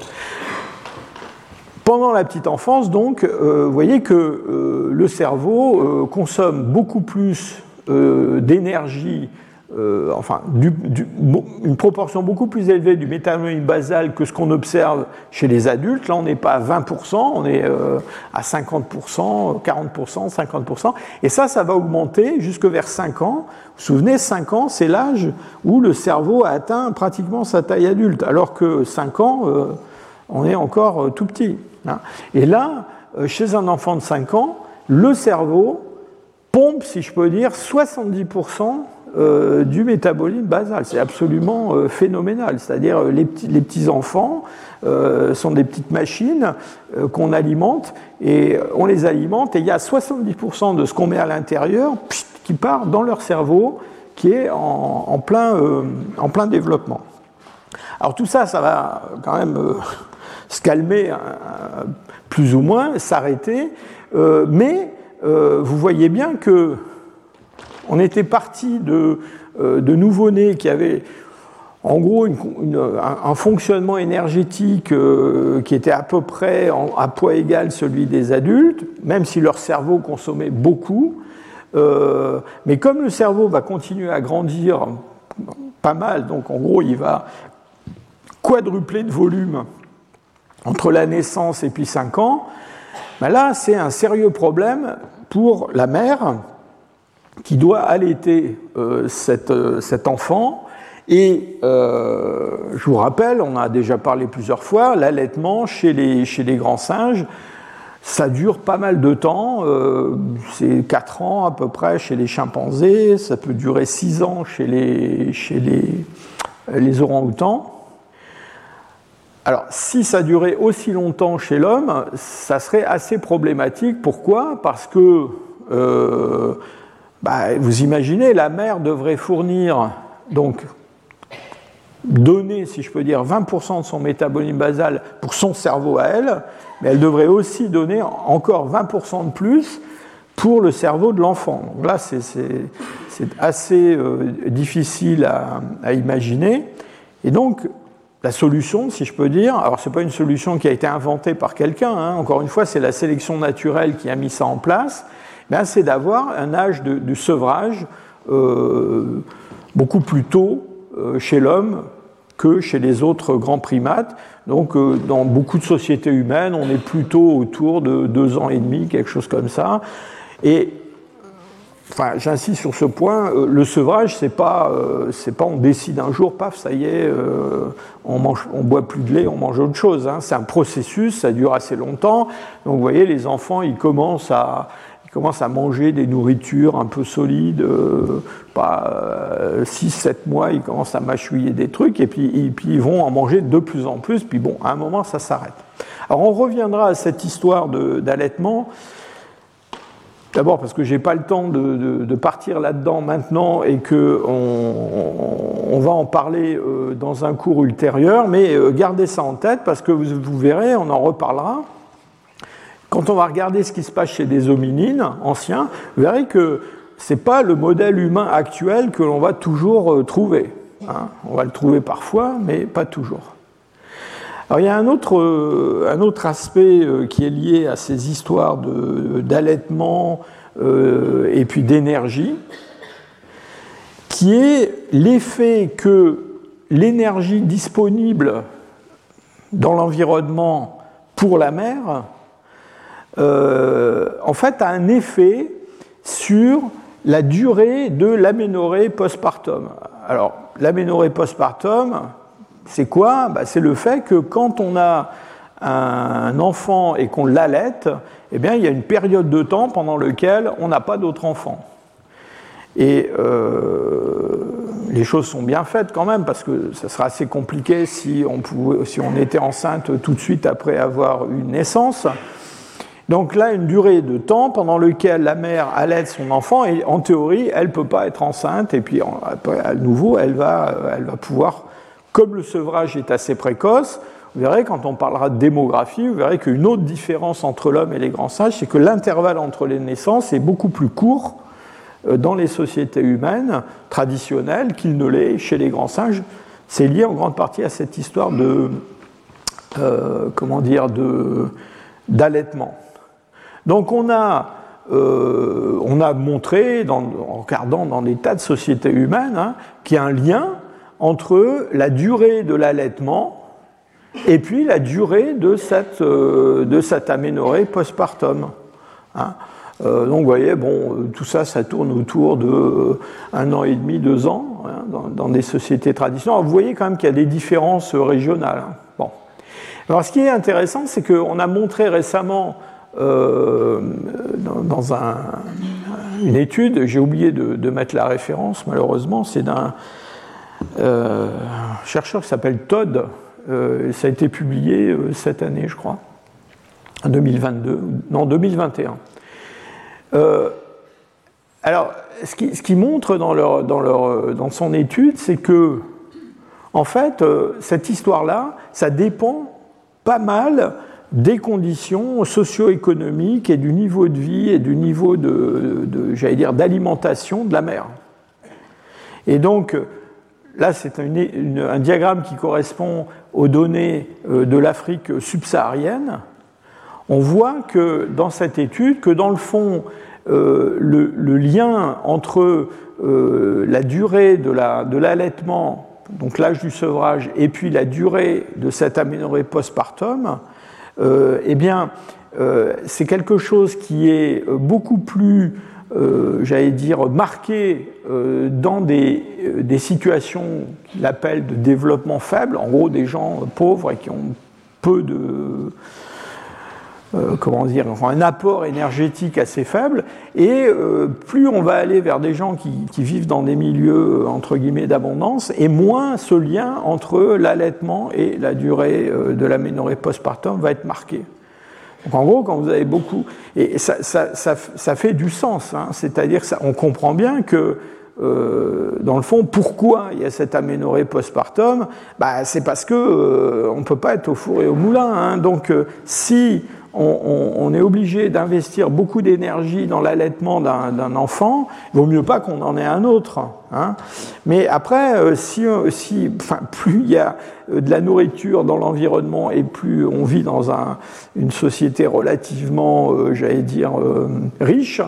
Pendant la petite enfance, donc, vous voyez que le cerveau consomme beaucoup plus d'énergie euh, enfin, une proportion beaucoup plus élevée du métabolisme basal que ce qu'on observe chez les adultes. Là, on n'est pas à 20%, on est euh, à 50%, 40%, 50%. Et ça, ça va augmenter jusque vers 5 ans. Vous vous souvenez, 5 ans, c'est l'âge où le cerveau a atteint pratiquement sa taille adulte, alors que 5 ans, euh, on est encore tout petit. Hein. Et là, chez un enfant de 5 ans, le cerveau pompe, si je peux dire, 70% euh, du métabolisme basal. C'est absolument euh, phénoménal. C'est-à-dire euh, les, petits, enfants sont des petites machines qu'on alimente et on les alimente et il y a 70% de ce qu'on met à l'intérieur qui part dans leur cerveau qui est en plein développement. Alors tout ça, ça va quand même se calmer plus ou moins, s'arrêter, mais vous voyez bien que on était parti de, euh, nouveau-nés qui avaient en gros un, fonctionnement énergétique euh, qui était à peu près à poids égal celui des adultes, même si leur cerveau consommait beaucoup. Euh, mais comme le cerveau va continuer à grandir pas mal, donc en gros il va quadrupler de volume entre la naissance et puis 5 ans, ben là c'est un sérieux problème pour la mère qui doit allaiter euh, euh, cet enfant. Et euh, je vous rappelle, on a déjà parlé plusieurs fois, l'allaitement chez les, grands singes, ça dure pas mal de temps, c'est 4 ans à peu près chez les chimpanzés, ça peut durer 6 ans chez les, les orang-outans. Alors, si ça durait aussi longtemps chez l'homme, ça serait assez problématique. Pourquoi? Parce que bah, vous imaginez, la mère devrait fournir, donc donner, si je peux dire, 20% de son métabolisme basal pour son cerveau à elle, mais elle devrait aussi donner encore 20% de plus pour le cerveau de l'enfant. Donc là, c'est assez euh, difficile à, à, imaginer. Et donc, la solution, si je peux dire, alors ce n'est pas une solution qui a été inventée par quelqu'un, hein, encore une fois, c'est la sélection naturelle qui a mis ça en place, ben, c'est d'avoir un âge de, sevrage euh, beaucoup plus tôt euh, chez l'homme que chez les autres grands primates. Donc, euh, dans beaucoup de sociétés humaines, on est plutôt autour de deux ans et demi, quelque chose comme ça. Enfin, j'insiste sur ce point, le sevrage, c'est pas, c'est pas on décide un jour, paf, ça y est, on mange, on boit plus de lait, on mange autre chose. Hein. C'est un processus, ça dure assez longtemps. Donc, vous voyez, les enfants, ils commencent à, commencent à manger des nourritures un peu solides, euh, pas 6-7 euh, mois, ils commencent à mâchouiller des trucs, et puis, et puis, ils vont en manger de plus en plus, puis bon, à un moment, ça s'arrête. Alors on reviendra à cette histoire d'allaitement. D'abord parce que je n'ai pas le temps de, partir là-dedans maintenant et qu'on on, va en parler euh, dans un cours ultérieur, mais euh, gardez ça en tête parce que vous, verrez, on en reparlera. Quand on va regarder ce qui se passe chez des hominines anciens, vous verrez que ce n'est pas le modèle humain actuel que l'on va toujours euh, trouver. Hein. On va le trouver parfois, mais pas toujours. Alors il y a un autre, euh, un autre aspect euh, qui est lié à ces histoires d'allaitement euh, et puis d'énergie, qui est l'effet que l'énergie disponible dans l'environnement pour la mère, en fait, a un effet sur la durée de l'aménorrhée postpartum. Alors, l'aménorrhée postpartum, c'est quoi? Bah, C'est le fait que quand on a un enfant et qu'on l'allaite, eh bien, il y a une période de temps pendant laquelle on n'a pas d'autre enfant. Et euh, les choses sont bien faites quand même, parce que ça serait assez compliqué si on, était enceinte tout de suite après avoir une naissance. Donc là, une durée de temps pendant lequel la mère allaite son enfant, et en théorie, elle ne peut pas être enceinte, et puis à nouveau, elle va pouvoir comme le sevrage est assez précoce, vous verrez, quand on parlera de démographie, vous verrez qu'une autre différence entre l'homme et les grands singes, c'est que l'intervalle entre les naissances est beaucoup plus court euh, dans les sociétés humaines traditionnelles qu'il ne l'est chez les grands singes. C'est lié en grande partie à cette histoire de, euh, comment dire, d'allaitement. Donc on a, euh, montré, en regardant dans des tas de sociétés humaines, hein, qu'il y a un lien entre la durée de l'allaitement et puis la durée de cette, euh, de cette postpartum. Hein. Euh, donc vous voyez, bon, tout ça, ça tourne autour de euh, un an et demi, deux ans, hein, dans, des sociétés traditionnelles. vous voyez quand même qu'il y a des différences régionales. Hein. Alors ce qui est intéressant, c'est qu'on a montré récemment dans, un, une étude, j'ai oublié de, mettre la référence malheureusement, c'est d'un euh, chercheur qui s'appelle Todd. Euh, ça a été publié euh, cette année, je crois, en 2022, non 2021. alors, ce qui, montre dans, leur, dans, leur, dans son étude, c'est que, en fait, cette histoire-là, ça dépend pas mal des conditions socio-économiques et du niveau de vie et du niveau de, de j'allais dire, d'alimentation de la mère. Et donc, Là, c'est un, diagramme qui correspond aux données euh, de l'Afrique subsaharienne. On voit que dans cette étude, que dans le fond, euh, le, lien entre euh, la durée de l'allaitement, donc l'âge du sevrage, et puis la durée de cette aménorrhée postpartum, eh bien, c'est quelque chose qui est beaucoup plus j'allais dire, marqué euh, dans des, euh, des situations qu'il appelle de développement faible, en gros des gens pauvres et qui ont peu de, comment dire, un apport énergétique assez faible, et plus on va aller vers des gens qui, qui vivent dans des milieux entre guillemets d'abondance, et moins ce lien entre l'allaitement et la durée de la ménorrhée postpartum va être marqué. Donc en gros, quand vous avez beaucoup, et ça, ça, ça, fait du sens, hein, c'est-à-dire on comprend bien que euh, dans le fond, pourquoi il y a cette aménorrhée postpartum? Bah, C'est parce que euh, on ne peut pas être au four et au moulin. Hein. Donc euh, si on, est obligé d'investir beaucoup d'énergie dans l'allaitement d'un enfant, il vaut mieux pas qu'on en ait un autre. Hein. Mais après, euh, si, euh, si, enfin, plus il y a euh, de la nourriture dans l'environnement et plus on vit dans un, une société relativement, j'allais dire, riche,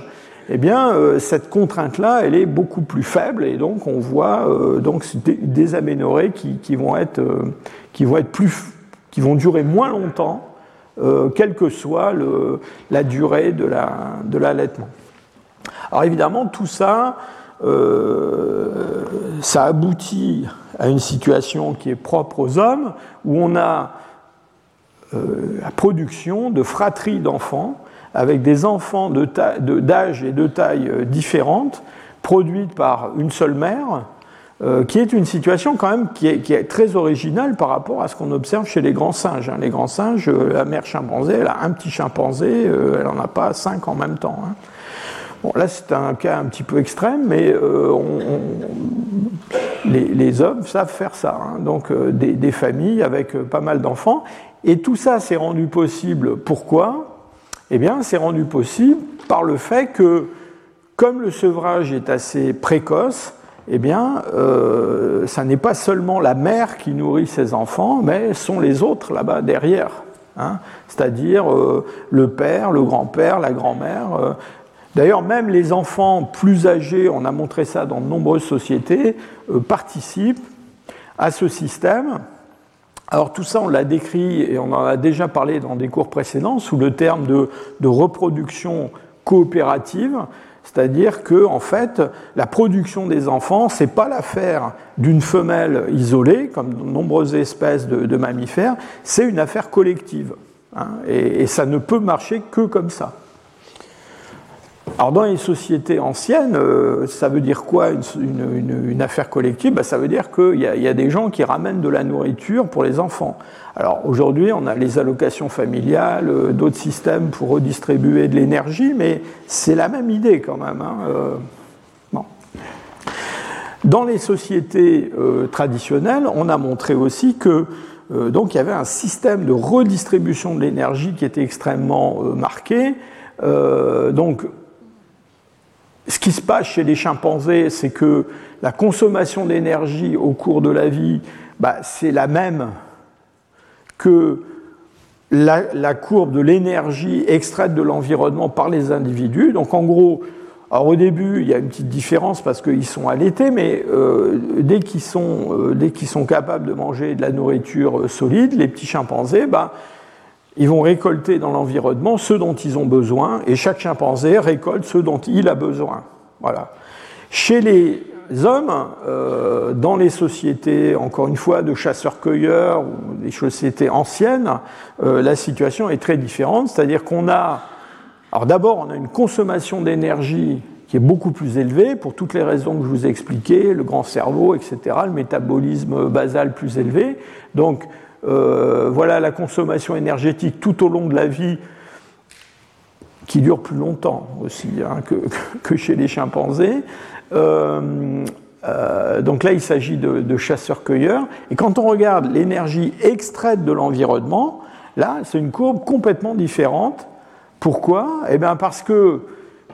eh bien, cette contrainte-là, elle est beaucoup plus faible et donc on voit donc des, aménorrhées qui, qui, qui vont être plus, qui vont durer moins longtemps euh, quelle que soit la durée de l'allaitement. Alors évidemment, tout ça, euh, ça aboutit à une situation qui est propre aux hommes, où on a euh, la production de fratries d'enfants, avec des enfants d'âge et de taille différentes, produites par une seule mère, euh, qui est une situation quand même qui est, très originale par rapport à ce qu'on observe chez les grands singes. Hein. Les grands singes, euh, la mère chimpanzé, elle a un petit chimpanzé, euh, elle n'en a pas cinq en même temps. Hein. Bon, là, c'est un cas un petit peu extrême, mais les, hommes savent faire ça. Hein. Donc, des, familles avec pas mal d'enfants. Et tout ça s'est rendu possible. Pourquoi? Eh bien, c'est rendu possible par le fait que, comme le sevrage est assez précoce, eh bien, euh, ça n'est pas seulement la mère qui nourrit ses enfants, mais sont les autres là-bas derrière. Hein. C'est-à-dire euh, le père, le grand-père, la grand-mère. Euh. D'ailleurs, même les enfants plus âgés, on a montré ça dans de nombreuses sociétés, participent à ce système. Alors tout ça, on l'a décrit et on en a déjà parlé dans des cours précédents sous le terme de reproduction coopérative. C'est-à-dire que, en fait, la production des enfants, ce n'est pas l'affaire d'une femelle isolée, comme de nombreuses espèces de, mammifères, c'est une affaire collective. Hein, et, ça ne peut marcher que comme ça. Alors, dans les sociétés anciennes, euh, ça veut dire quoi une, affaire collective? Ben, Ça veut dire qu'il y, a des gens qui ramènent de la nourriture pour les enfants. Alors aujourd'hui, on a les allocations familiales, euh, d'autres systèmes pour redistribuer de l'énergie, mais c'est la même idée quand même. Hein, euh, Dans les sociétés traditionnelles, on a montré aussi que donc il y avait un système de redistribution de l'énergie qui était extrêmement marqué. donc ce qui se passe chez les chimpanzés, c'est que la consommation d'énergie au cours de la vie, bah, c'est la même que la, courbe de l'énergie extraite de l'environnement par les individus. Donc en gros, alors au début, il y a une petite différence parce qu'ils sont allaités, mais euh, dès qu'ils sont, euh, sont, capables de manger de la nourriture euh, solide, les petits chimpanzés, bah, ils vont récolter dans l'environnement ce dont ils ont besoin, et chaque chimpanzé récolte ce dont il a besoin. Voilà. Chez les hommes, euh, dans les sociétés, encore une fois, de chasseurs-cueilleurs ou des sociétés anciennes, euh, la situation est très différente. C'est-à-dire qu'on a, alors d'abord, on a une consommation d'énergie qui est beaucoup plus élevée pour toutes les raisons que je vous ai expliquées, le grand cerveau, etc., le métabolisme basal plus élevé. Donc, euh, voilà la consommation énergétique tout au long de la vie qui dure plus longtemps aussi hein, que, chez les chimpanzés. Euh, euh, donc là, il s'agit de, chasseurs-cueilleurs. Et quand on regarde l'énergie extraite de l'environnement, là, c'est une courbe complètement différente. Pourquoi? Eh bien parce que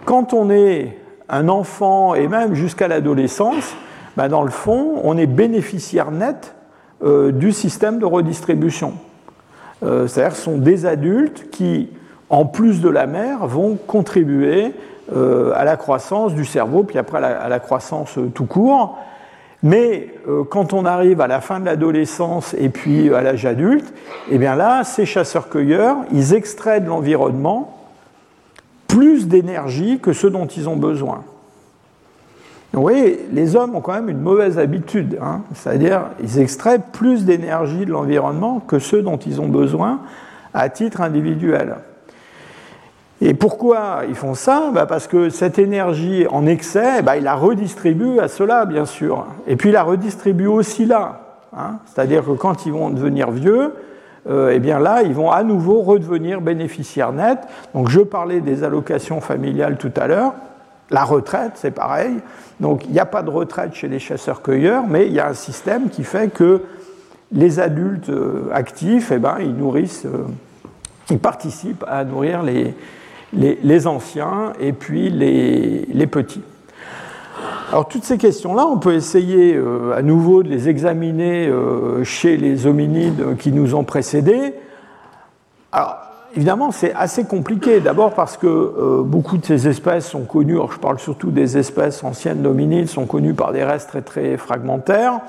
quand on est un enfant et même jusqu'à l'adolescence, ben dans le fond, on est bénéficiaire net euh, du système de redistribution. C'est-à-dire ce sont des adultes qui, en plus de la mère, vont contribuer euh, à la croissance du cerveau, puis après à la, croissance euh, tout court. Mais euh, quand on arrive à la fin de l'adolescence et puis à l'âge adulte, eh bien là, ces chasseurs-cueilleurs, ils extraient de l'environnement plus d'énergie que ce dont ils ont besoin. Vous voyez, les hommes ont quand même une mauvaise habitude, hein. c'est-à-dire ils extraient plus d'énergie de l'environnement que ceux dont ils ont besoin à titre individuel. Et pourquoi ils font ça? Bah, Parce que cette énergie en excès, bah, ils la redistribuent à cela, bien sûr. Et puis ils la redistribuent aussi là. Hein. C'est-à-dire que quand ils vont devenir vieux, euh, eh bien là, ils vont à nouveau redevenir bénéficiaires nets. Donc je parlais des allocations familiales tout à l'heure. La retraite, c'est pareil. Donc il n'y a pas de retraite chez les chasseurs-cueilleurs, mais il y a un système qui fait que les adultes euh, actifs, eh ben, ils nourrissent, euh, ils participent à nourrir les, anciens et puis les, petits. Alors toutes ces questions-là, on peut essayer euh, à nouveau de les examiner chez les hominides qui nous ont précédés. Alors évidemment, c'est assez compliqué, d'abord parce que euh, beaucoup de ces espèces sont connues, alors je parle surtout des espèces anciennes d'hominides, sont connues par des restes très très fragmentaires,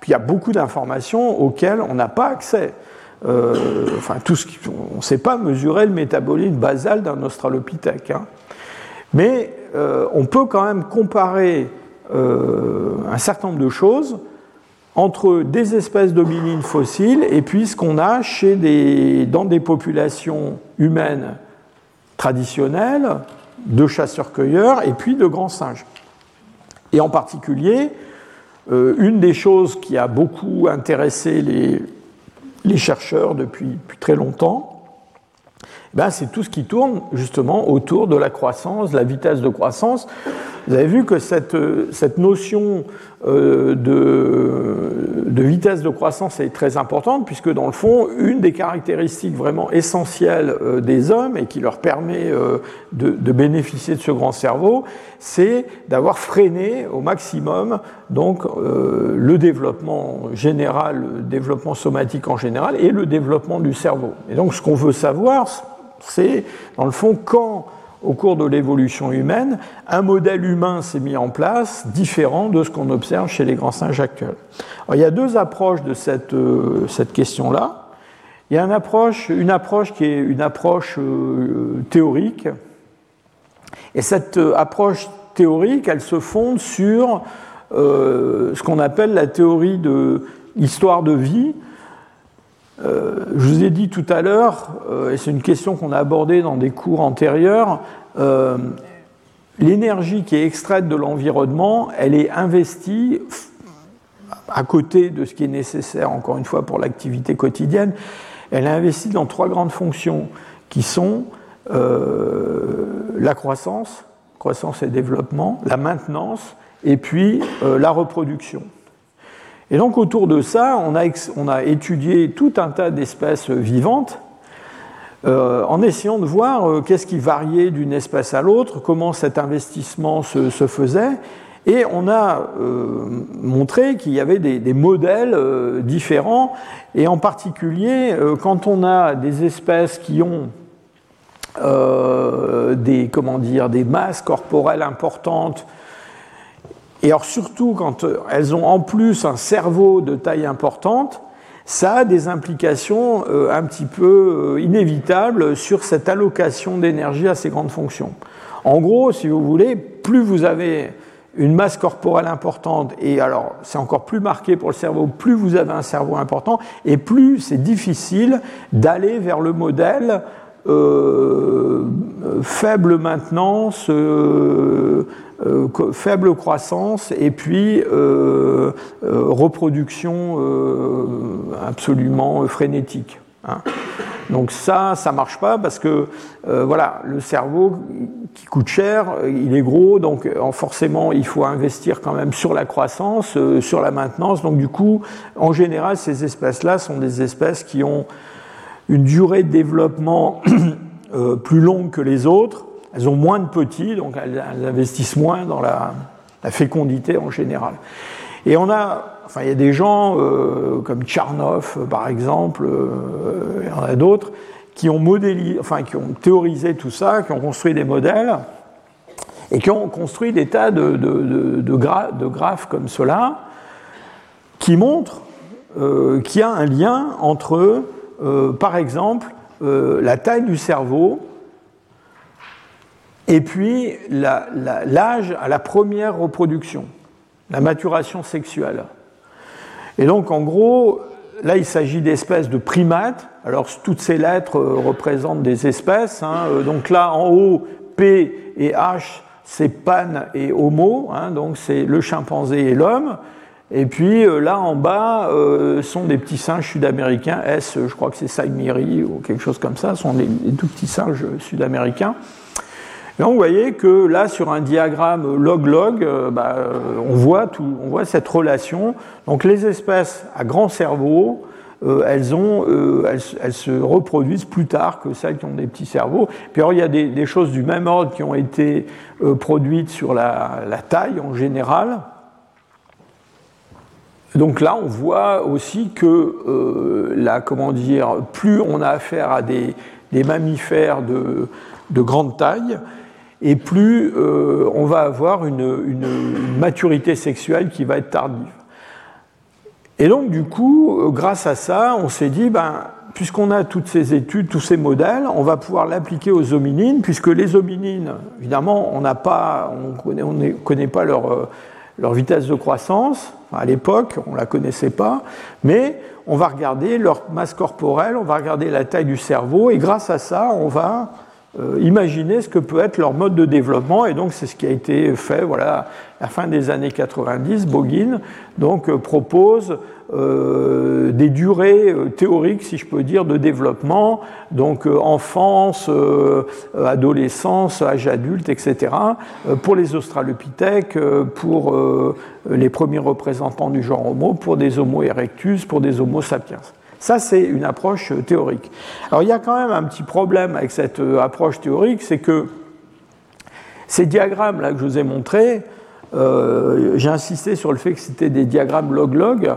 puis il y a beaucoup d'informations auxquelles on n'a pas accès. Euh, enfin, tout ce on ne sait pas mesurer le métabolisme basal d'un australopithèque. Hein. Mais euh, on peut quand même comparer un certain nombre de choses entre des espèces d'hominines fossiles et puis ce qu'on a dans des populations humaines traditionnelles, de chasseurs-cueilleurs et puis de grands singes. Et en particulier, une des choses qui a beaucoup intéressé les, chercheurs depuis, très longtemps, ben, c'est tout ce qui tourne justement autour de la croissance, la vitesse de croissance. Vous avez vu que cette, cette notion euh, de, de, vitesse de croissance est très importante, puisque dans le fond, une des caractéristiques vraiment essentielles euh, des hommes et qui leur permet euh, de, de, bénéficier de ce grand cerveau, c'est d'avoir freiné au maximum donc, le développement général, le développement somatique en général et le développement du cerveau. Et donc ce qu'on veut savoir, c'est, dans le fond, quand, au cours de l'évolution humaine, un modèle humain s'est mis en place différent de ce qu'on observe chez les grands singes actuels. il y a deux approches de cette, euh, cette question-là. Il y a une approche, qui est une approche euh, théorique. Et cette euh, approche théorique, elle se fonde sur ce qu'on appelle la théorie de l'histoire de vie, euh, je vous ai dit tout à l'heure, euh, et c'est une question qu'on a abordée dans des cours antérieurs, euh, l'énergie qui est extraite de l'environnement, elle est investie à côté de ce qui est nécessaire, encore une fois, pour l'activité quotidienne, elle est investie dans trois grandes fonctions qui sont la croissance, croissance et développement, la maintenance, et puis la reproduction. Et donc autour de ça, on a, on a étudié tout un tas d'espèces vivantes euh, en essayant de voir euh, qu'est-ce qui variait d'une espèce à l'autre, comment cet investissement se, faisait. Et on a euh, montré qu'il y avait des, des modèles différents, et en particulier quand on a des espèces qui ont des, comment dire, des masses corporelles importantes, et alors surtout quand euh, elles ont en plus un cerveau de taille importante, ça a des implications euh, un petit peu euh, inévitables sur cette allocation d'énergie à ces grandes fonctions. En gros, si vous voulez, plus vous avez une masse corporelle importante, et alors c'est encore plus marqué pour le cerveau, plus vous avez un cerveau important, et plus c'est difficile d'aller vers le modèle faible maintenance, faible croissance et puis reproduction absolument frénétique. Hein. Donc ça, ça marche pas parce que voilà, le cerveau qui coûte cher, il est gros, donc forcément il faut investir quand même sur la croissance, sur la maintenance. Donc du coup, en général, ces espèces-là sont des espèces qui ont une durée de développement euh, plus longue que les autres. Elles ont moins de petits, donc elles, investissent moins dans la, fécondité en général. Et on a, enfin, il y a des gens euh, comme Tcharnov, par exemple, euh, il a d'autres, qui ont modélisé, enfin, qui ont théorisé tout ça, qui ont construit des modèles et qui ont construit des tas de, graphes comme cela, qui montrent qu'il y a un lien entre euh, par exemple, euh, la taille du cerveau et puis l'âge à la première reproduction, la maturation sexuelle. Et donc, en gros, là, il s'agit d'espèces de primates. Alors, toutes ces lettres euh, représentent des espèces. Hein. Donc là, en haut, P et H, c'est Pan et Homo, hein. donc c'est le chimpanzé et l'homme. Et puis euh, là en bas euh, sont des petits singes sud-américains, S, je crois que c'est Saimiri ou quelque chose comme ça, sont des, tout petits singes sud-américains. Et donc vous voyez que là sur un diagramme log-log, euh, bah, on, voit cette relation. Donc les espèces à grand cerveau, elles, ont, elles, se reproduisent plus tard que celles qui ont des petits cerveaux. Puis alors il y a des, choses du même ordre qui ont été produites sur la, taille en général. Donc là, on voit aussi que euh, là, comment dire, plus on a affaire à des, mammifères de, grande taille, et plus euh, on va avoir une, maturité sexuelle qui va être tardive. Et donc, du coup, euh, grâce à ça, on s'est dit, ben, puisqu'on a toutes ces études, tous ces modèles, on va pouvoir l'appliquer aux hominines, puisque les hominines, évidemment, on n'a pas, on ne connaît, pas leur leur vitesse de croissance. À l'époque, on ne la connaissait pas, mais on va regarder leur masse corporelle, on va regarder la taille du cerveau, et grâce à ça, on va imaginer ce que peut être leur mode de développement. Et donc, c'est ce qui a été fait voilà, à la fin des années 90. Bogin donc, propose euh, des durées euh, théoriques, si je peux dire, de développement, donc euh, enfance, adolescence, âge adulte, etc., pour les australopithèques, pour les premiers représentants du genre Homo, pour des Homo erectus, pour des Homo sapiens. Ça, c'est une approche théorique. Alors, il y a quand même un petit problème avec cette approche théorique, c'est que ces diagrammes-là que je vous ai montrés, j'ai insisté sur le fait que c'était des diagrammes log-log.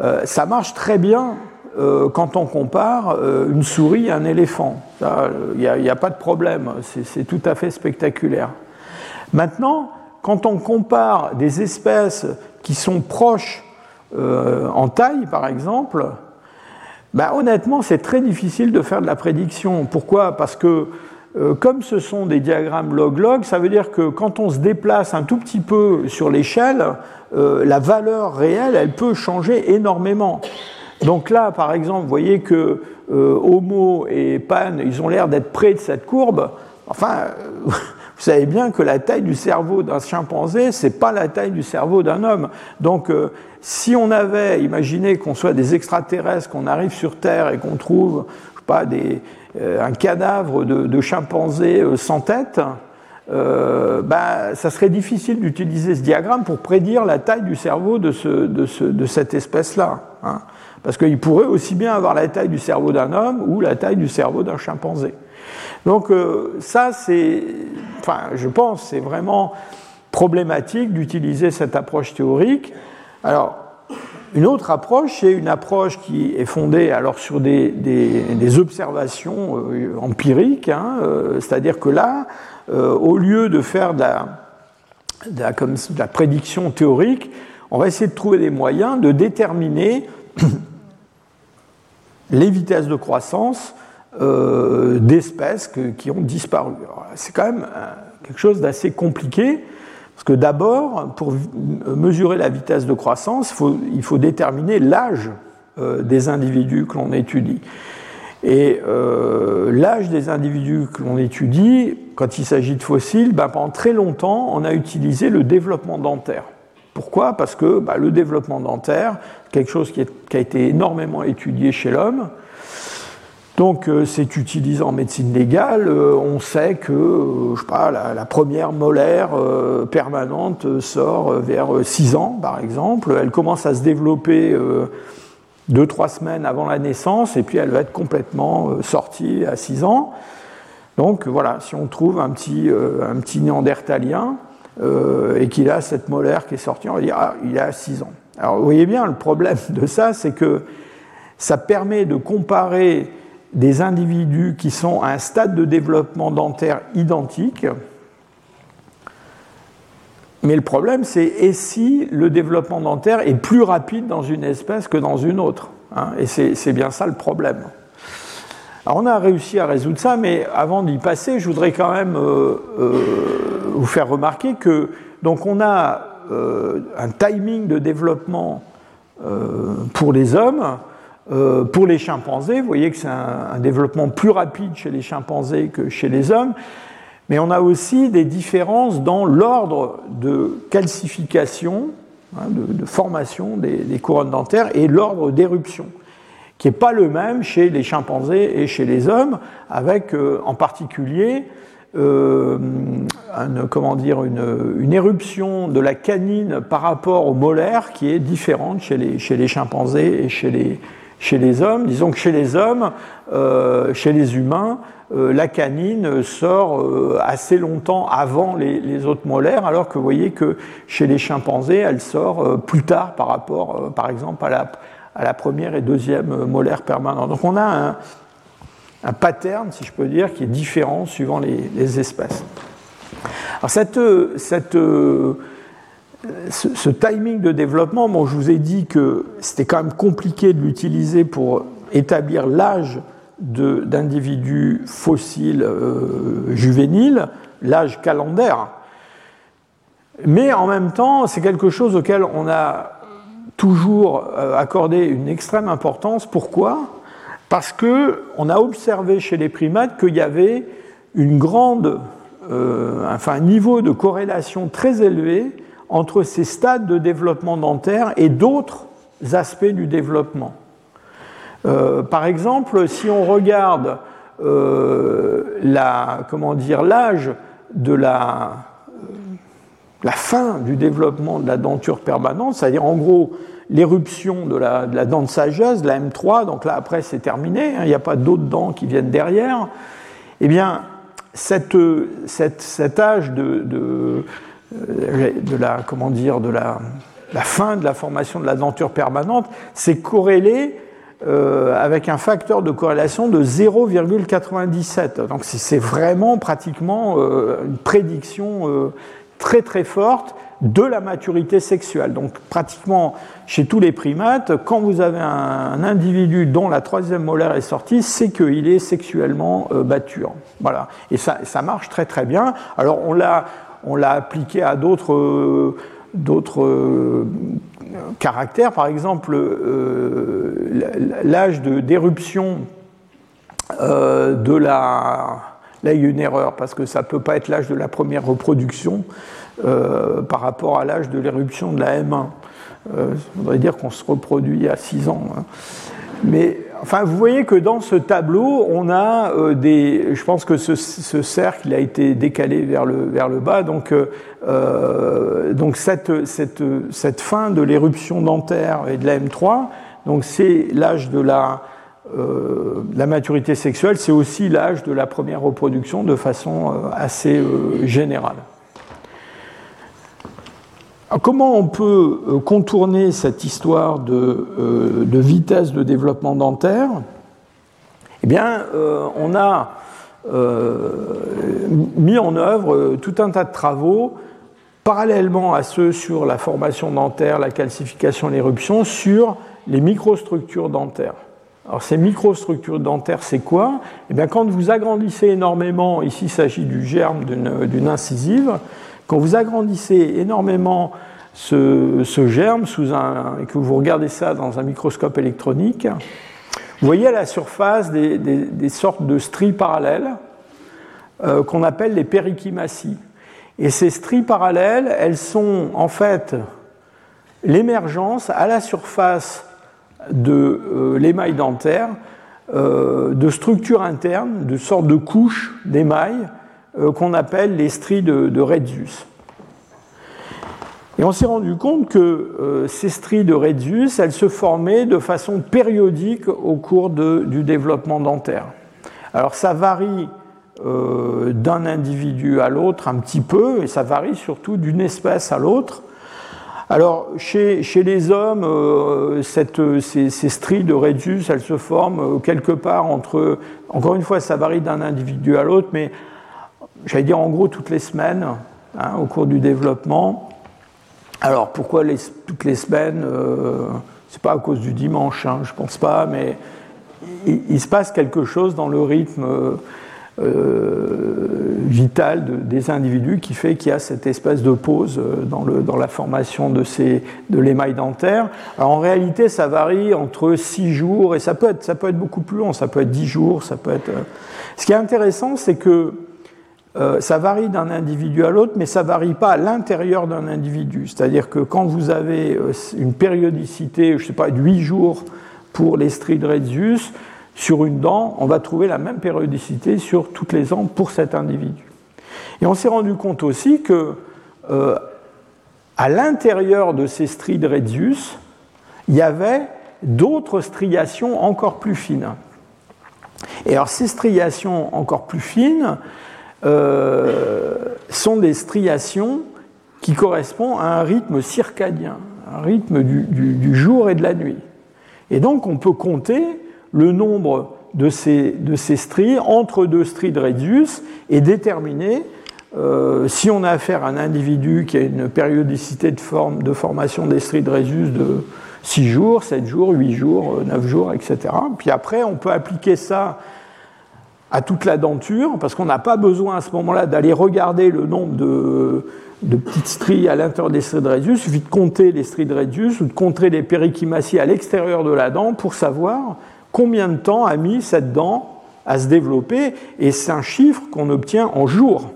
Euh, ça marche très bien euh, quand on compare euh, une souris à un éléphant. Il n'y a, pas de problème, c'est tout à fait spectaculaire. Maintenant, quand on compare des espèces qui sont proches en taille, par exemple, ben, honnêtement, c'est très difficile de faire de la prédiction. Pourquoi? Parce que comme ce sont des diagrammes log-log, ça veut dire que quand on se déplace un tout petit peu sur l'échelle, euh, la valeur réelle, elle peut changer énormément. Donc là, par exemple, vous voyez que euh, Homo et Pan, ils ont l'air d'être près de cette courbe. Enfin, vous savez bien que la taille du cerveau d'un chimpanzé, c'est pas la taille du cerveau d'un homme. Donc, euh, si on avait imaginé qu'on soit des extraterrestres, qu'on arrive sur Terre et qu'on trouve, pas, des, un cadavre de, de chimpanzé sans tête, euh, bah, ça serait difficile d'utiliser ce diagramme pour prédire la taille du cerveau de, ce, de, ce, de cette espèce-là. Hein. parce qu'il pourrait aussi bien avoir la taille du cerveau d'un homme ou la taille du cerveau d'un chimpanzé. Donc euh, ça, c'est, enfin, je pense, c'est vraiment problématique d'utiliser cette approche théorique. Alors, une autre approche, c'est une approche qui est fondée alors sur des, observations euh, empiriques, hein, c'est-à-dire que là, euh, au lieu de faire comme, de la, prédiction théorique, on va essayer de trouver des moyens de déterminer les vitesses de croissance euh, d'espèces qui ont disparu. C'est quand même euh, quelque chose d'assez compliqué, parce que d'abord, pour mesurer la vitesse de croissance, il faut, déterminer l'âge des individus que l'on étudie. Et euh, l'âge des individus que l'on étudie, quand il s'agit de fossiles, ben, pendant très longtemps, on a utilisé le développement dentaire. Pourquoi? Parce que ben, le développement dentaire, quelque chose qui, a été énormément étudié chez l'homme, donc euh, c'est utilisé en médecine légale. Euh, on sait que je sais pas, la, première molaire permanente sort vers 6 ans, par exemple. Elle commence à se développer deux, trois semaines avant la naissance, et puis elle va être complètement euh, sortie à 6 ans. Donc voilà, si on trouve un petit, euh, un petit néandertalien euh, et qu'il a cette molaire qui est sortie, on va dire ah, il a 6 ans. Alors vous voyez bien, le problème de ça, c'est que ça permet de comparer des individus qui sont à un stade de développement dentaire identique, mais le problème, c'est et si le développement dentaire est plus rapide dans une espèce que dans une autre hein? Et c'est bien ça le problème. Alors on a réussi à résoudre ça, mais avant d'y passer, je voudrais quand même euh, euh, vous faire remarquer que donc on a euh, un timing de développement pour les hommes. Pour les chimpanzés, vous voyez que c'est un, développement plus rapide chez les chimpanzés que chez les hommes, mais on a aussi des différences dans l'ordre de calcification, hein, de, formation des, couronnes dentaires et l'ordre d'éruption, qui n'est pas le même chez les chimpanzés et chez les hommes, avec euh, en particulier euh, comment dire, une, éruption de la canine par rapport au molaire qui est différente chez les, chez les chimpanzés et chez les, chez les hommes. Disons que chez les hommes, euh, chez les humains, euh, la canine sort euh, assez longtemps avant les, autres molaires, alors que vous voyez que chez les chimpanzés, elle sort plus tard par rapport, par exemple, à la, à la, première et deuxième molaire permanente. Donc on a un, un, pattern, si je peux dire, qui est différent suivant les, espèces. Alors cette, cette ce, timing de développement, je vous ai dit que c'était quand même compliqué de l'utiliser pour établir l'âge d'individus fossiles euh, juvéniles, l'âge calendaire. Mais en même temps, c'est quelque chose auquel on a toujours euh, accordé une extrême importance. Pourquoi? Parce qu'on a observé chez les primates qu'il y avait grande, enfin un niveau de corrélation très élevé entre ces stades de développement dentaire et d'autres aspects du développement. par exemple, si on regarde la, dire, l'âge de la, la fin du développement de la denture permanente, c'est-à-dire en gros l'éruption de la, dent de sagesse, de la M3, donc là après c'est terminé, hein, il n'y a pas d'autres dents qui viennent derrière, eh bien cet âge de, de, la, comment dire, de la, la, fin de la formation de la denture permanente, c'est corrélé euh, avec un facteur de corrélation de 0,97. Donc c'est vraiment pratiquement euh, une prédiction euh, très très forte de la maturité sexuelle. Donc pratiquement chez tous les primates, quand vous avez un, individu dont la troisième molaire est sortie, c'est qu'il est sexuellement mature. Voilà. Et ça, ça, marche très très bien. Alors on l'a on l'a appliqué à d'autres d'autres caractères. Par exemple, euh, l'âge d'éruption euh, de la... Là, il y a une erreur, parce que ça ne peut pas être l'âge de la première reproduction euh, par rapport à l'âge de l'éruption de la M1. ça voudrait dire qu'on se reproduit à 6 ans. Hein. Mais enfin, vous voyez que dans ce tableau, on a euh, des. Je pense que ce, cercle a été décalé vers le, vers le bas. Donc, euh, euh, donc cette, cette, cette, fin de l'éruption dentaire et de la M3, donc c'est l'âge de la, la maturité sexuelle, c'est aussi l'âge de la première reproduction de façon assez générale comment on peut euh, contourner cette histoire euh, de, vitesse de développement dentaire? Eh bien, euh, on a mis en œuvre tout un tas de travaux parallèlement à ceux sur la formation dentaire, la calcification, l'éruption, sur les microstructures dentaires. Alors ces microstructures dentaires, c'est quoi? Eh bien, quand vous agrandissez énormément, ici il s'agit du germe d'une incisive, quand vous agrandissez énormément ce, germe sous un, et que vous regardez ça dans un microscope électronique, vous voyez à la surface des, sortes de stries parallèles euh, qu'on appelle les périchimaties. Et ces stries parallèles, elles sont en fait l'émergence à la surface de euh, l'émail dentaire euh, de structures internes, de sortes de couches d'émail qu'on appelle les stries de, de Et on s'est rendu compte que euh, ces stries de Retzius, elles se formaient de façon périodique au cours du développement dentaire. Alors ça varie euh, d'un individu à l'autre un petit peu, et ça varie surtout d'une espèce à l'autre. Alors, chez, les hommes, ces, stries de Retzius, elles se forment quelque part entre. Encore une fois, ça varie d'un individu à l'autre, mais j'allais dire en gros toutes les semaines hein, au cours du développement. Alors pourquoi toutes les semaines euh, C'est pas à cause du dimanche, hein, je pense pas, mais il, se passe quelque chose dans le rythme euh, vital des individus qui fait qu'il y a cette espèce de pause euh, dans, la formation de, l'émail dentaire. Alors en réalité, ça varie entre 6 jours et ça peut, être, ça peut être beaucoup plus long, ça peut être 10 jours, ça peut être. Ce qui est intéressant, c'est que euh, ça varie d'un individu à l'autre, mais ça varie pas à l'intérieur d'un individu. C'est-à-dire que quand vous avez euh, une périodicité, je ne sais pas, de 8 jours pour les stridredius, sur une dent, on va trouver la même périodicité sur toutes les dents pour cet individu. Et on s'est rendu compte aussi que euh, à l'intérieur de ces stridredius, il y avait d'autres striations encore plus fines. Et alors ces striations encore plus fines, euh, sont des striations qui correspondent à un rythme circadien, un rythme du, jour et de la nuit. Et donc on peut compter le nombre de ces, de ces stries entre deux stries de Redius et déterminer euh, si on a affaire à un individu qui a une périodicité de, forme, de formation des stries de Redius de 6 jours, 7 jours, 8 jours, 9 jours, etc. Puis après, on peut appliquer ça à toute la denture, parce qu'on n'a pas besoin à ce moment-là d'aller regarder le nombre de, petites stries à l'intérieur des stries de Redius, il suffit de compter les stries de Redius ou de compter les périchimaties à l'extérieur de la dent pour savoir combien de temps a mis cette dent à se développer, et c'est un chiffre qu'on obtient en jours.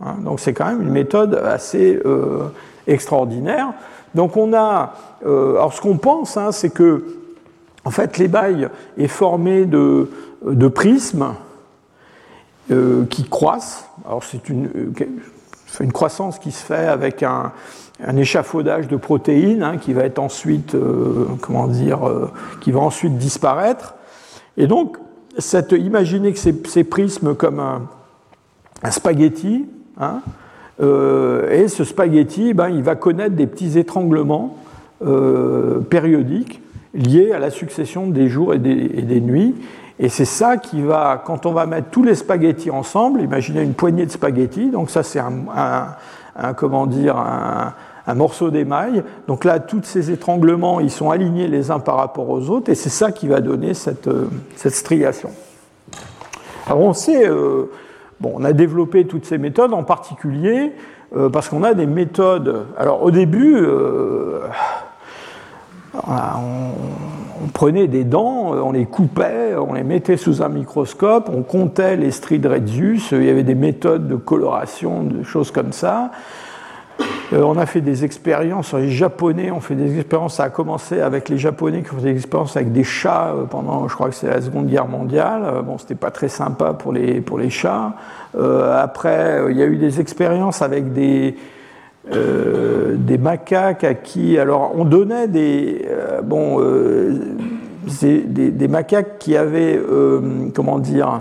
Hein. donc c'est quand même une méthode assez extraordinaire. Donc on a, alors ce qu'on pense, hein, c'est que en fait l'émail est formé de, de prismes qui croissent. Alors c'est une, une croissance qui se fait avec un, un échafaudage de protéines hein, qui va être ensuite, euh, comment dire, euh, qui va ensuite disparaître. Et donc, cette, imaginez que ces, prismes comme un, spaghetti, hein, euh, et ce spaghetti, ben, il va connaître des petits étranglements périodiques liés à la succession des jours et des, nuits. Et c'est ça qui va, quand on va mettre tous les spaghettis ensemble, imaginez une poignée de spaghettis, donc ça c'est un, comment dire, un, morceau d'émail. Donc là, tous ces étranglements, ils sont alignés les uns par rapport aux autres, et c'est ça qui va donner cette, euh, striation. Alors on sait, euh, bon, on a développé toutes ces méthodes, en particulier euh, parce qu'on a des méthodes. Alors au début, on, prenait des dents, on les coupait, on les mettait sous un microscope, on comptait les stries de Redius, il y avait des méthodes de coloration, de choses comme ça. Euh, on a fait des expériences les Japonais, on fait des expériences, ça a commencé avec les Japonais qui ont fait des expériences avec des chats euh, pendant, je crois que c'est la Seconde Guerre mondiale. Euh, bon, c'était pas très sympa pour les chats. après, il y a eu des expériences avec des, des macaques à qui, alors on donnait des, bon, des, des, macaques qui avaient, comment dire,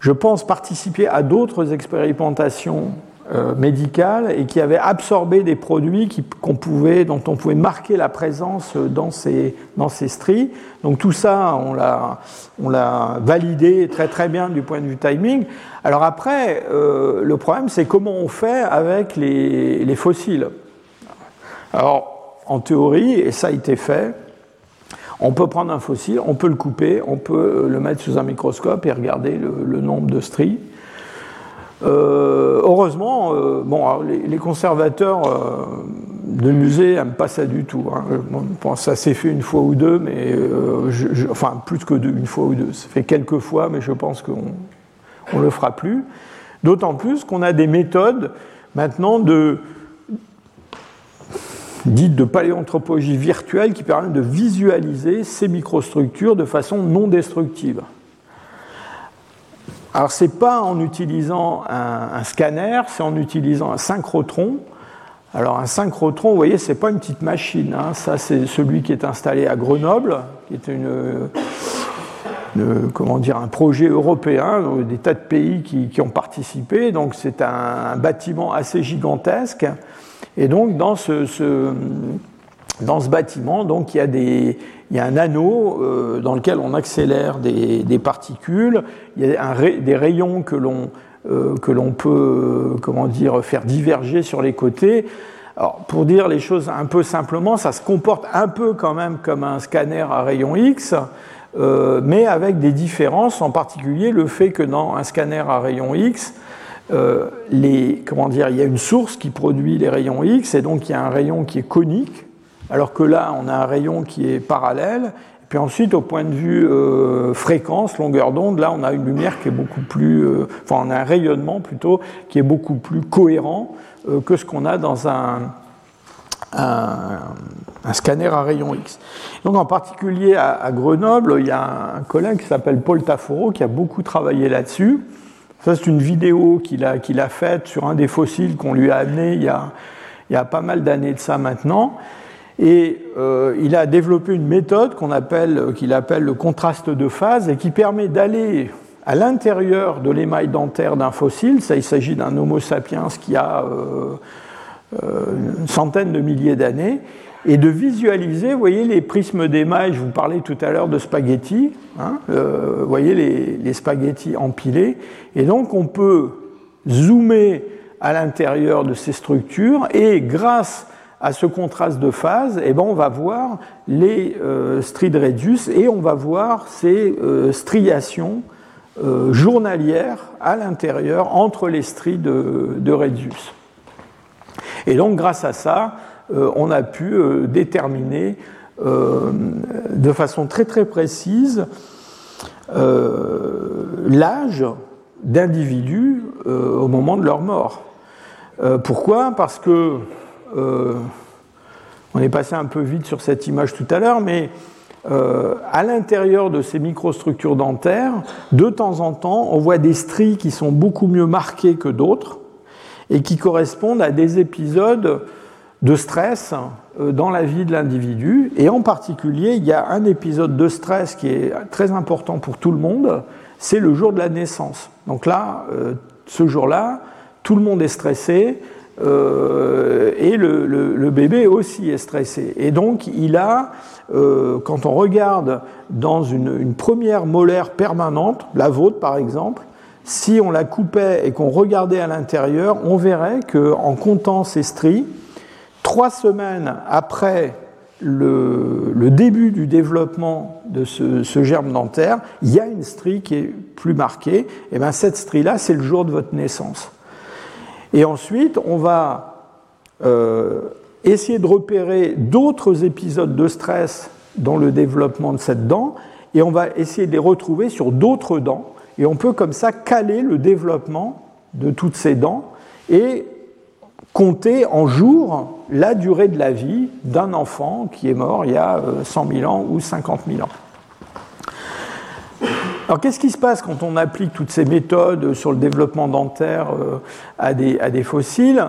je pense, participé à d'autres expérimentations euh, médicale et qui avait absorbé des produits qu'on pouvait, dont on pouvait marquer la présence dans ces, dans ces stries. Donc tout ça, on l'a, on l'a validé très très bien du point de vue timing. Alors après, euh, le problème, c'est comment on fait avec les, les fossiles. Alors, en théorie, et ça a été fait, on peut prendre un fossile, on peut le couper, on peut le mettre sous un microscope et regarder le, le nombre de stries. Euh, heureusement, euh, les, conservateurs euh, de musée n'aiment pas ça du tout. Hein. ça s'est fait une fois ou deux, mais enfin plus que deux, une fois ou deux. Ça fait quelques fois, mais je pense qu'on ne le fera plus. D'autant plus qu'on a des méthodes maintenant de dites de paléanthropologie virtuelle qui permettent de visualiser ces microstructures de façon non destructive. Alors, ce n'est pas en utilisant un, scanner, c'est en utilisant un synchrotron. Alors, un synchrotron, vous voyez, ce n'est pas une petite machine. Hein. Ça, c'est celui qui est installé à Grenoble, qui est une, comment dire, un projet européen, des tas de pays qui, ont participé. Donc, c'est un, bâtiment assez gigantesque. Et donc, dans ce dans ce bâtiment, donc, il y a, des, il y a un anneau euh, dans lequel on accélère des, particules, il y a des rayons que l'on euh, peut euh, comment dire, faire diverger sur les côtés. Alors, pour dire les choses un peu simplement, ça se comporte un peu quand même comme un scanner à rayon X, euh, mais avec des différences, en particulier le fait que dans un scanner à rayon X, les, comment dire, il y a une source qui produit les rayons X, et donc il y a un rayon qui est conique, alors que là, on a un rayon qui est parallèle. Et puis ensuite, au point de vue euh, fréquence, longueur d'onde, là, on a une lumière qui est beaucoup plus, euh, enfin, on a un rayonnement plutôt qui est beaucoup plus cohérent euh, que ce qu'on a dans un, scanner à rayon X. Donc, en particulier à, Grenoble, il y a un collègue qui s'appelle Paul Taforo qui a beaucoup travaillé là-dessus. Ça, c'est une vidéo qu'il a, a faite sur un des fossiles qu'on lui a amené il y a, il y a pas mal d'années de ça maintenant. Et euh, il a développé une méthode qu'on appelle, qu'il appelle le contraste de phase et qui permet d'aller à l'intérieur de l'émail dentaire d'un fossile. Ça, il s'agit d'un Homo sapiens qui a euh, euh, une centaine de milliers d'années et de visualiser, vous voyez les prismes d'émail, je vous parlais tout à l'heure de spaghettis, hein, vous voyez les, spaghettis empilés, et donc on peut zoomer à l'intérieur de ces structures et grâce à ce contraste de phase, eh ben, on va voir les euh, stries de Redius et on va voir ces euh, striations euh, journalières à l'intérieur entre les stries de, de. Et donc grâce à ça, on a pu déterminer de façon très très précise l'âge d'individus au moment de leur mort. pourquoi? Parce que on est passé un peu vite sur cette image tout à l'heure, mais euh, à l'intérieur de ces microstructures dentaires, de temps en temps, on voit des stries qui sont beaucoup mieux marquées que d'autres et qui correspondent à des épisodes de stress euh, dans la vie de l'individu. Et en particulier, il y a un épisode de stress qui est très important pour tout le monde, c'est le jour de la naissance. Donc là, euh, ce jour-là, tout le monde est stressé, euh, et le, bébé aussi est stressé. Et donc il a, euh, quand on regarde dans une, première molaire permanente, la vôtre par exemple, si on la coupait et qu'on regardait à l'intérieur, on verrait qu'en comptant ces stries, trois semaines après le, début du développement de ce, germe dentaire, il y a une strie qui est plus marquée. Et bien cette strie-là, c'est le jour de votre naissance. Et ensuite, on va euh, essayer de repérer d'autres épisodes de stress dans le développement de cette dent, et on va essayer de les retrouver sur d'autres dents, et on peut comme ça caler le développement de toutes ces dents et compter en jours la durée de la vie d'un enfant qui est mort il y a 100 euh, 000 ans ou 50 000 ans. Alors qu'est-ce qui se passe quand on applique toutes ces méthodes sur le développement dentaire euh, à des, à des fossiles?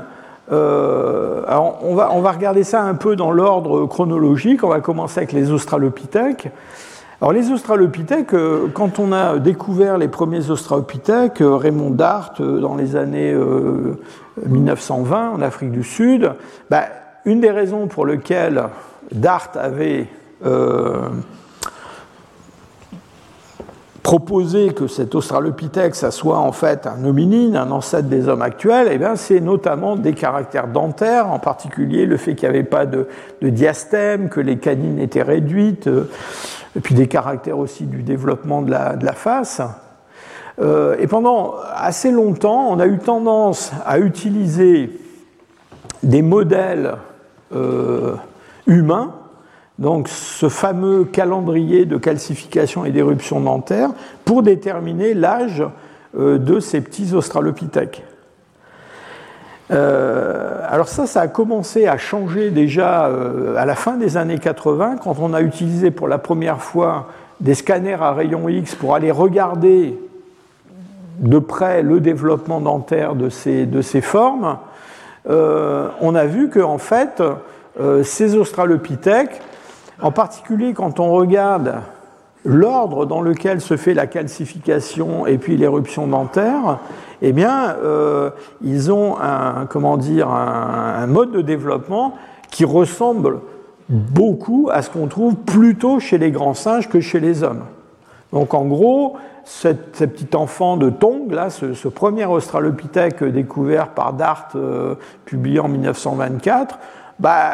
Euh, alors on va, on va regarder ça un peu dans l'ordre chronologique. On va commencer avec les australopithèques. Alors les australopithèques, euh, quand on a découvert les premiers australopithèques, Raymond Dart dans les années 1920 en Afrique du Sud, bah, une des raisons pour lesquelles Dart avait proposer que cet Australopithèque, soit en fait un hominine, un ancêtre des hommes actuels, eh c'est notamment des caractères dentaires, en particulier le fait qu'il n'y avait pas de, diastème, que les canines étaient réduites, euh, et puis des caractères aussi du développement de la, face. Euh, et pendant assez longtemps, on a eu tendance à utiliser des modèles euh, humains donc ce fameux calendrier de calcification et d'éruption dentaire pour déterminer l'âge euh, de ces petits australopithèques. Euh, alors ça, ça a commencé à changer déjà euh, à la fin des années 80, quand on a utilisé pour la première fois des scanners à rayons X pour aller regarder de près le développement dentaire de ces, de ces formes. on a vu que en fait, ces australopithèques en particulier quand on regarde l'ordre dans lequel se fait la calcification et puis l'éruption dentaire, eh bien, euh, ils ont un, comment dire, un, mode de développement qui ressemble beaucoup à ce qu'on trouve plutôt chez les grands singes que chez les hommes. Donc en gros, ce petit enfant de Tong, là, ce, premier australopithèque découvert par Dart, euh, publié en 1924, bah,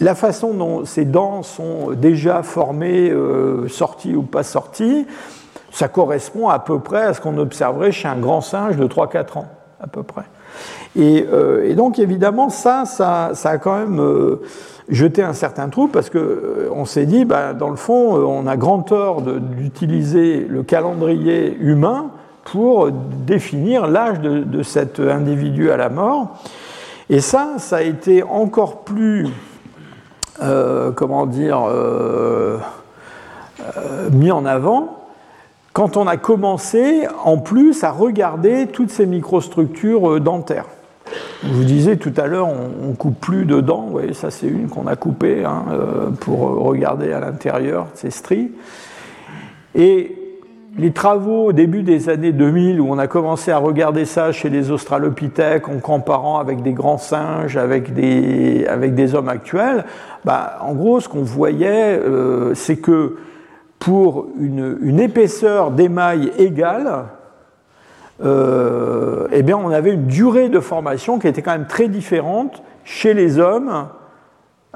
la façon dont ces dents sont déjà formées, euh, sorties ou pas sorties, ça correspond à peu près à ce qu'on observerait chez un grand singe de 3-4 ans, à peu près. Et, euh, donc évidemment, ça, ça, a quand même euh, jeté un certain trou parce qu'on s'est dit, bah, dans le fond, on a grand tort d'utiliser le calendrier humain pour définir l'âge de cet individu à la mort. Et ça, ça a été encore plus euh, comment dire, euh, euh, mis en avant quand on a commencé en plus à regarder toutes ces microstructures dentaires. Je vous disais tout à l'heure, on, ne coupe plus de dents, voyez, ça c'est une qu'on a coupée hein, pour regarder à l'intérieur ces stries. Et les travaux au début des années 2000 où on a commencé à regarder ça chez les australopithèques en comparant avec des grands singes, avec des, hommes actuels, bah, en gros ce qu'on voyait euh, c'est que pour une, une épaisseur d'émail égale, euh, eh bien on avait une durée de formation qui était quand même très différente chez les hommes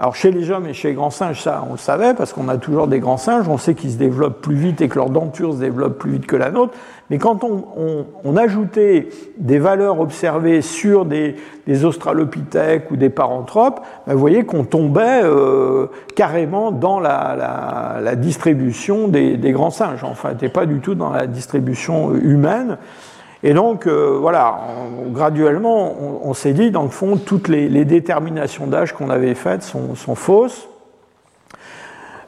Alors chez les hommes et chez les grands singes, ça on le savait parce qu'on a toujours des grands singes, on sait qu'ils se développent plus vite et que leur denture se développe plus vite que la nôtre. Mais quand on, ajoutait des valeurs observées sur des, australopithèques ou des paranthropes, ben, vous voyez qu'on tombait euh, carrément dans la, distribution des, grands singes. Enfin, n'était pas du tout dans la distribution humaine. Et donc, euh, voilà, graduellement, on, s'est dit, dans le fond, toutes les, déterminations d'âge qu'on avait faites sont fausses.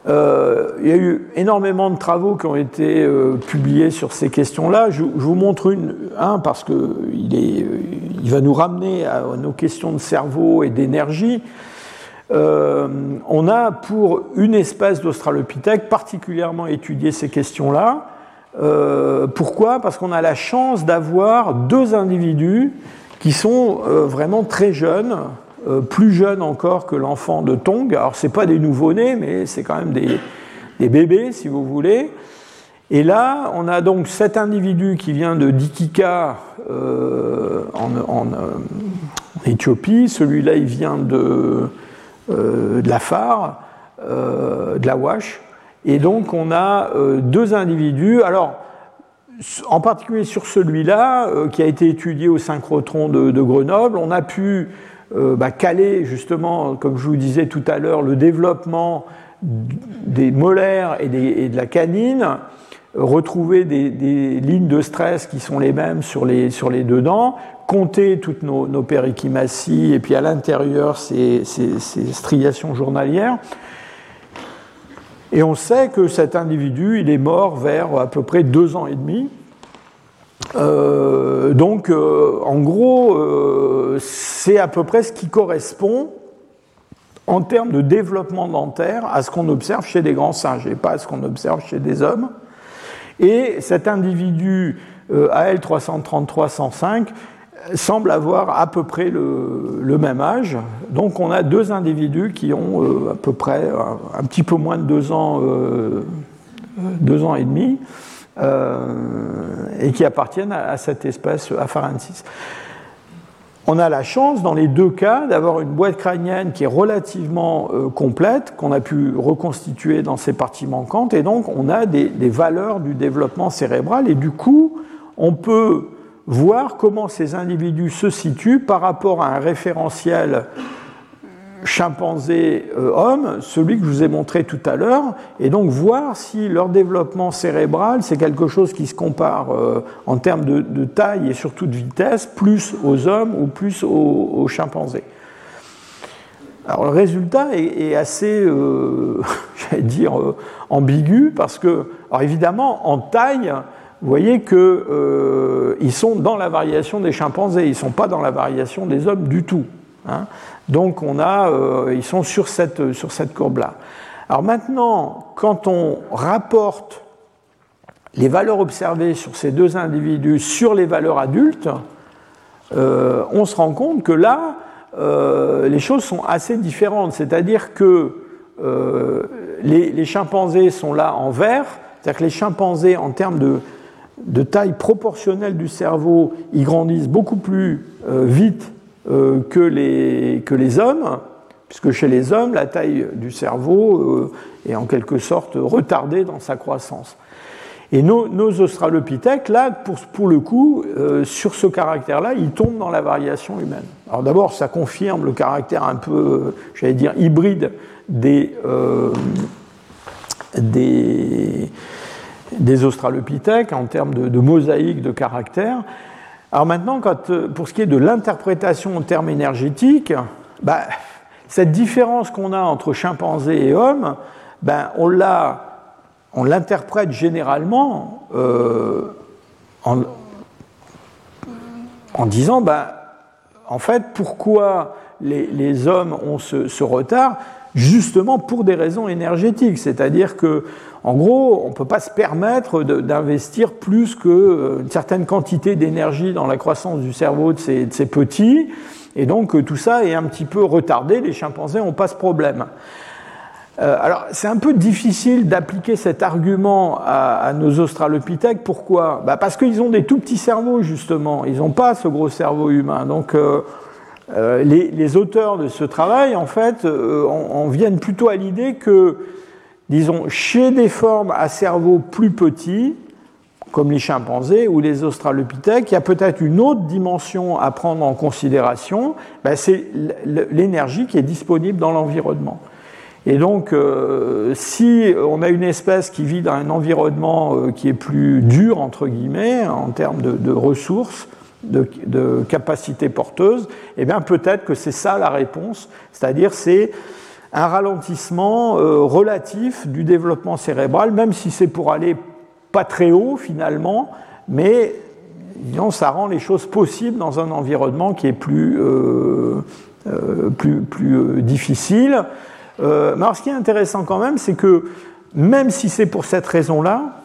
Euh, il y a eu énormément de travaux qui ont été euh, publiés sur ces questions-là. Je, vous montre une, un parce qu'il il va nous ramener à nos questions de cerveau et d'énergie. On a pour une espèce d'Australopithèque particulièrement étudié ces questions-là. Pourquoi? Parce qu'on a la chance d'avoir deux individus qui sont vraiment très jeunes, euh, plus jeune encore que l'enfant de Tong. Alors, ce pas des nouveau-nés, mais c'est quand même des, bébés, si vous voulez. Et là, on a donc cet individu qui vient de Dikika euh, en, euh, Éthiopie. Celui-là, il vient de, de la Phare, de la Wash. Et donc, on a deux individus. Alors, en particulier sur celui-là, qui a été étudié au synchrotron de, de Grenoble, on a pu euh, bah, caler justement, comme je vous disais tout à l'heure, le développement des molaires et, de la canine, retrouver des, lignes de stress qui sont les mêmes sur les, sur les deux dents, compter toutes nos, nos périchimaties et puis à l'intérieur ces, ces, striations journalières. Et on sait que cet individu, il est mort vers à peu près deux ans et demi. Euh, donc, euh, en gros, euh, c'est à peu près ce qui correspond en termes de développement dentaire à ce qu'on observe chez des grands singes et pas à ce qu'on observe chez des hommes. Et cet individu AL333-105 semble avoir à peu près le, même âge. Donc on a deux individus qui ont à peu près un, petit peu moins de deux ans, deux ans et demi. Euh, et qui appartiennent à, cette espèce Afarensis. On a la chance, dans les deux cas, d'avoir une boîte crânienne qui est relativement euh, complète, qu'on a pu reconstituer dans ses parties manquantes, et donc on a des, valeurs du développement cérébral, et du coup, on peut voir comment ces individus se situent par rapport à un référentiel chimpanzé euh, celui que je vous ai montré tout à l'heure, et donc voir si leur développement cérébral, c'est quelque chose qui se compare euh, en termes de, taille et surtout de vitesse, plus aux hommes ou plus aux, chimpanzés. Alors le résultat est, assez, euh, j'allais dire, ambigu, parce que, alors évidemment, en taille, vous voyez qu'ils sont dans la variation des chimpanzés, ils ne sont pas dans la variation des hommes du tout. Hein. Donc on a, euh, ils sont sur cette, sur cette courbe-là. Alors maintenant, quand on rapporte les valeurs observées sur ces deux individus sur les valeurs adultes, euh, on se rend compte que là, euh, les choses sont assez différentes. C'est-à-dire que les, les, chimpanzés sont là en vert, c'est-à-dire que les chimpanzés, en termes de, de, taille proportionnelle du cerveau, ils grandissent beaucoup plus vite euh, que, les, hommes, puisque chez les hommes, la taille du cerveau euh, est en quelque sorte retardée dans sa croissance. Et nos, australopithèques, là, pour, pour le coup, euh, sur ce caractère-là, ils tombent dans la variation humaine. Alors d'abord, ça confirme le caractère un peu, j'allais dire, hybride des, des australopithèques en termes de, mosaïque de caractère. Alors maintenant, euh, pour ce qui est de l'interprétation en termes énergétiques, bah, cette différence qu'on a entre chimpanzé et homme, ben, on l'interprète généralement euh, en, disant, ben, en fait, pourquoi les, hommes ont ce retard? Justement pour des raisons énergétiques, c'est-à-dire que en gros, on ne peut pas se permettre d'investir plus qu'une euh, certaine quantité d'énergie dans la croissance du cerveau de ces, petits, et donc euh, tout ça est un petit peu retardé, les chimpanzés n'ont pas ce problème. Euh, alors, c'est un peu difficile d'appliquer cet argument à, nos australopithèques. Pourquoi? Bah Parce qu'ils ont des tout petits cerveaux, justement. Ils n'ont pas ce gros cerveau humain. Donc, les, auteurs de ce travail, en fait, en viennent plutôt à l'idée que, disons, chez des formes à cerveau plus petit, comme les chimpanzés ou les australopithèques, il y a peut-être une autre dimension à prendre en considération, ben, c'est l'énergie qui est disponible dans l'environnement. Et donc, euh, si on a une espèce qui vit dans un environnement euh, qui est plus dur, entre guillemets, en termes de, ressources, de, capacités porteuses, eh bien peut-être que c'est ça la réponse, c'est-à-dire c'est un ralentissement euh, relatif du développement cérébral, même si c'est pour aller pas très haut finalement, mais disons, ça rend les choses possibles dans un environnement qui est plus, euh, euh, plus, plus euh, difficile. mais alors ce qui est intéressant quand même, c'est que même si c'est pour cette raison-là,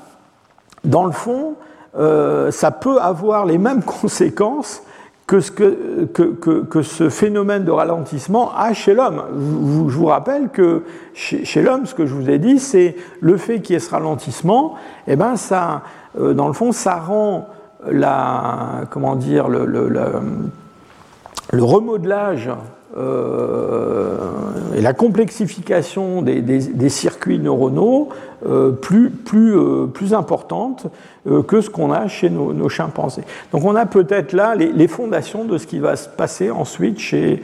dans le fond, ça peut avoir les mêmes conséquences que ce, que, que, que, ce phénomène de ralentissement a chez l'homme. Je, vous rappelle que chez, l'homme, ce que je vous ai dit, c'est le fait qu'il y ait ce ralentissement, eh ben ça, euh, dans le fond, ça rend la, comment dire, le, le remodelage euh, et la complexification des, circuits neuronaux euh, plus, plus, euh, plus importante que ce qu'on a chez nos, chimpanzés. Donc on a peut-être là les, les, fondations de ce qui va se passer ensuite chez,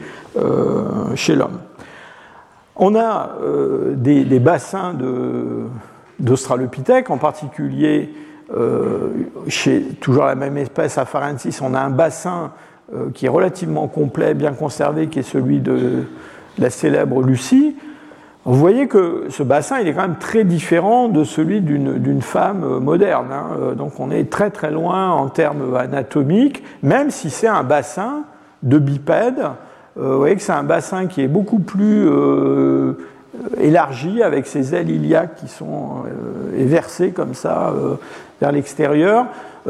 chez l'homme. On a des, des, bassins d'Australopithèques, en particulier chez toujours la même espèce, Afarensis, on a un bassin euh, qui est relativement complet, bien conservé, qui est celui de la célèbre Lucie, vous voyez que ce bassin, il est quand même très différent de celui d'une femme euh, moderne. Hein. Euh, donc on est très très loin en termes anatomiques, même si c'est un bassin de bipède. vous voyez que c'est un bassin qui est beaucoup plus élargi, avec ses ailes iliaques qui sont éversées comme ça vers l'extérieur.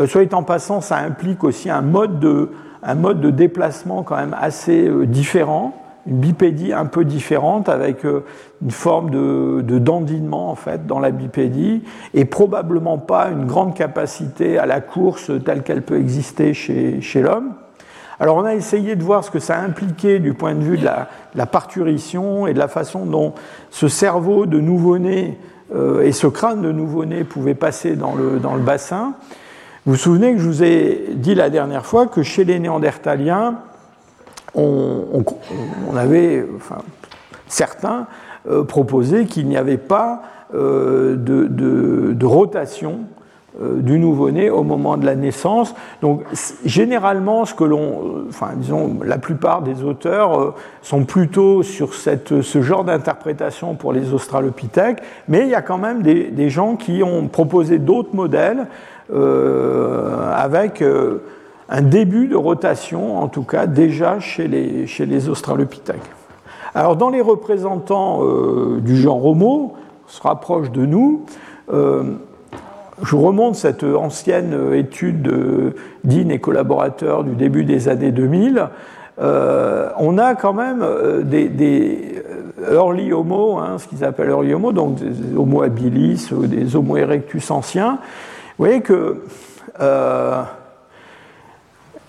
soit en passant, ça implique aussi un mode de, un mode de déplacement quand même assez euh, différent, une bipédie un peu différente avec euh, une forme de, dandinement en fait dans la bipédie et probablement pas une grande capacité à la course telle qu'elle peut exister chez, chez l'homme. Alors on a essayé de voir ce que ça impliquait du point de vue de la, la parturition et de la façon dont ce cerveau de nouveau-né euh, et ce crâne de nouveau-né pouvaient passer dans le, dans le bassin. Vous vous souvenez que je vous ai dit la dernière fois que chez les Néandertaliens, on, avait, enfin, certains euh, proposé qu'il n'y avait pas euh, de, rotation euh, du nouveau-né au moment de la naissance. Donc, généralement, ce que l'on, enfin, disons, la plupart des auteurs sont plutôt sur cette, ce genre d'interprétation pour les australopithèques, mais il y a quand même des, gens qui ont proposé d'autres modèles avec euh, un début de rotation, en tout cas déjà chez les, chez australopithèques. Alors dans les représentants euh, du genre Homo, on se rapproche de nous, je remonte cette ancienne étude de Dean et collaborateurs du début des années 2000. on a quand même des, early homo, hein, ce qu'ils appellent early homo, donc des homo habilis, des homo erectus anciens, voyez que euh,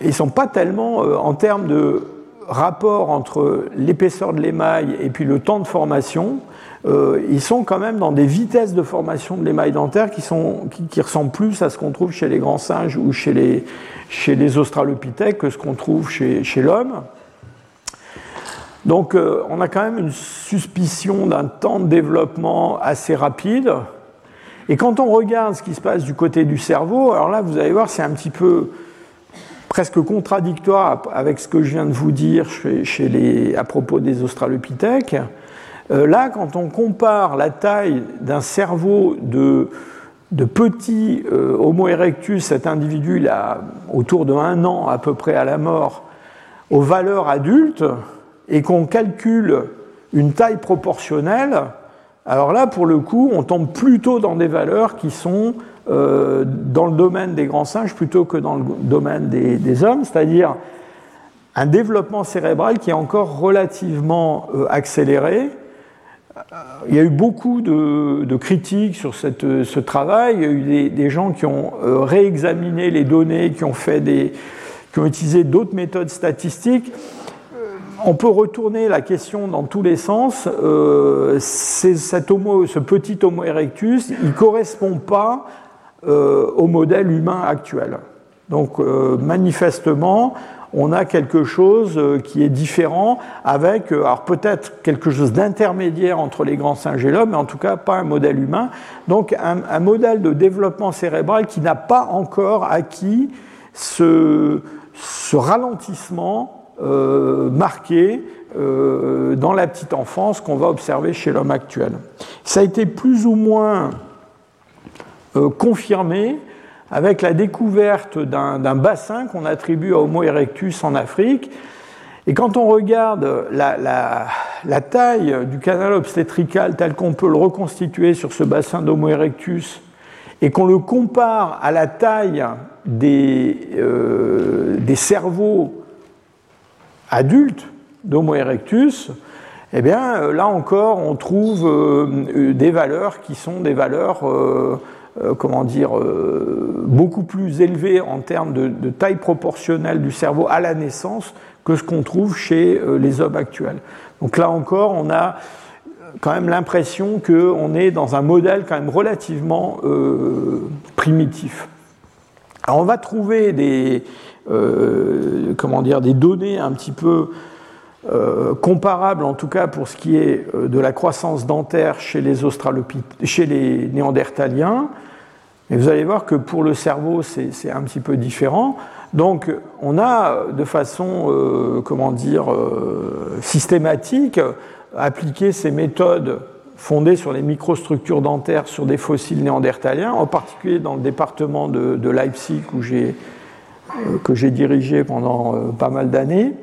ils ne sont pas tellement euh, en termes de rapport entre l'épaisseur de l'émail et puis le temps de formation. Euh, ils sont quand même dans des vitesses de formation de l'émail dentaire qui, sont, qui, ressemblent plus à ce qu'on trouve chez les grands singes ou chez les, australopithèques que ce qu'on trouve chez l'homme. Donc on a quand même une suspicion d'un temps de développement assez rapide. Et quand on regarde ce qui se passe du côté du cerveau, alors là, vous allez voir, c'est un petit peu presque contradictoire avec ce que je viens de vous dire chez, les, à propos des australopithèques. Euh, là, quand on compare la taille d'un cerveau de, de petit euh, Homo erectus, cet individu a autour de un an à peu près à la mort, aux valeurs adultes, et qu'on calcule une taille proportionnelle, alors là, pour le coup, on tombe plutôt dans des valeurs qui sont euh, dans le domaine des grands singes plutôt que dans le domaine des, hommes, c'est-à-dire un développement cérébral qui est encore relativement euh, accéléré. Euh, il y a eu beaucoup de, critiques sur ce travail. Il y a eu des, gens qui ont réexaminé les données, qui ont, fait qui ont utilisé d'autres méthodes statistiques on peut retourner la question dans tous les sens. Euh, cet homo, ce petit Homo erectus, il ne correspond pas euh, au modèle humain actuel. Donc euh, manifestement, on a quelque chose qui est différent avec, alors peut-être quelque chose d'intermédiaire entre les grands singes et l'homme, mais en tout cas pas un modèle humain. Donc un, modèle de développement cérébral qui n'a pas encore acquis ce, ce ralentissement euh, marqué euh, dans la petite enfance qu'on va observer chez l'homme actuel. Ça a été plus ou moins euh, confirmé avec la découverte d'un bassin qu'on attribue à Homo erectus en Afrique. Et quand on regarde la, taille du canal obstétrical tel qu'on peut le reconstituer sur ce bassin d'Homo erectus et qu'on le compare à la taille des, euh, des cerveaux adultes d'Homo erectus, eh bien, euh, là encore, on trouve euh, des valeurs qui sont des valeurs, comment dire, beaucoup plus élevées en termes de, taille proportionnelle du cerveau à la naissance que ce qu'on trouve chez les hommes actuels. Donc là encore, on a quand même l'impression qu'on est dans un modèle quand même relativement primitif. Alors on va trouver des, euh, comment dire, des données un petit peu euh, comparables, en tout cas pour ce qui est euh, de la croissance dentaire chez les, chez les néandertaliens. Mais vous allez voir que pour le cerveau, c'est un petit peu différent. Donc, on a de façon, comment dire, systématique appliqué ces méthodes fondées sur les microstructures dentaires sur des fossiles néandertaliens, en particulier dans le département de Leipzig où j'ai que j'ai dirigé pendant euh, pas mal d'années.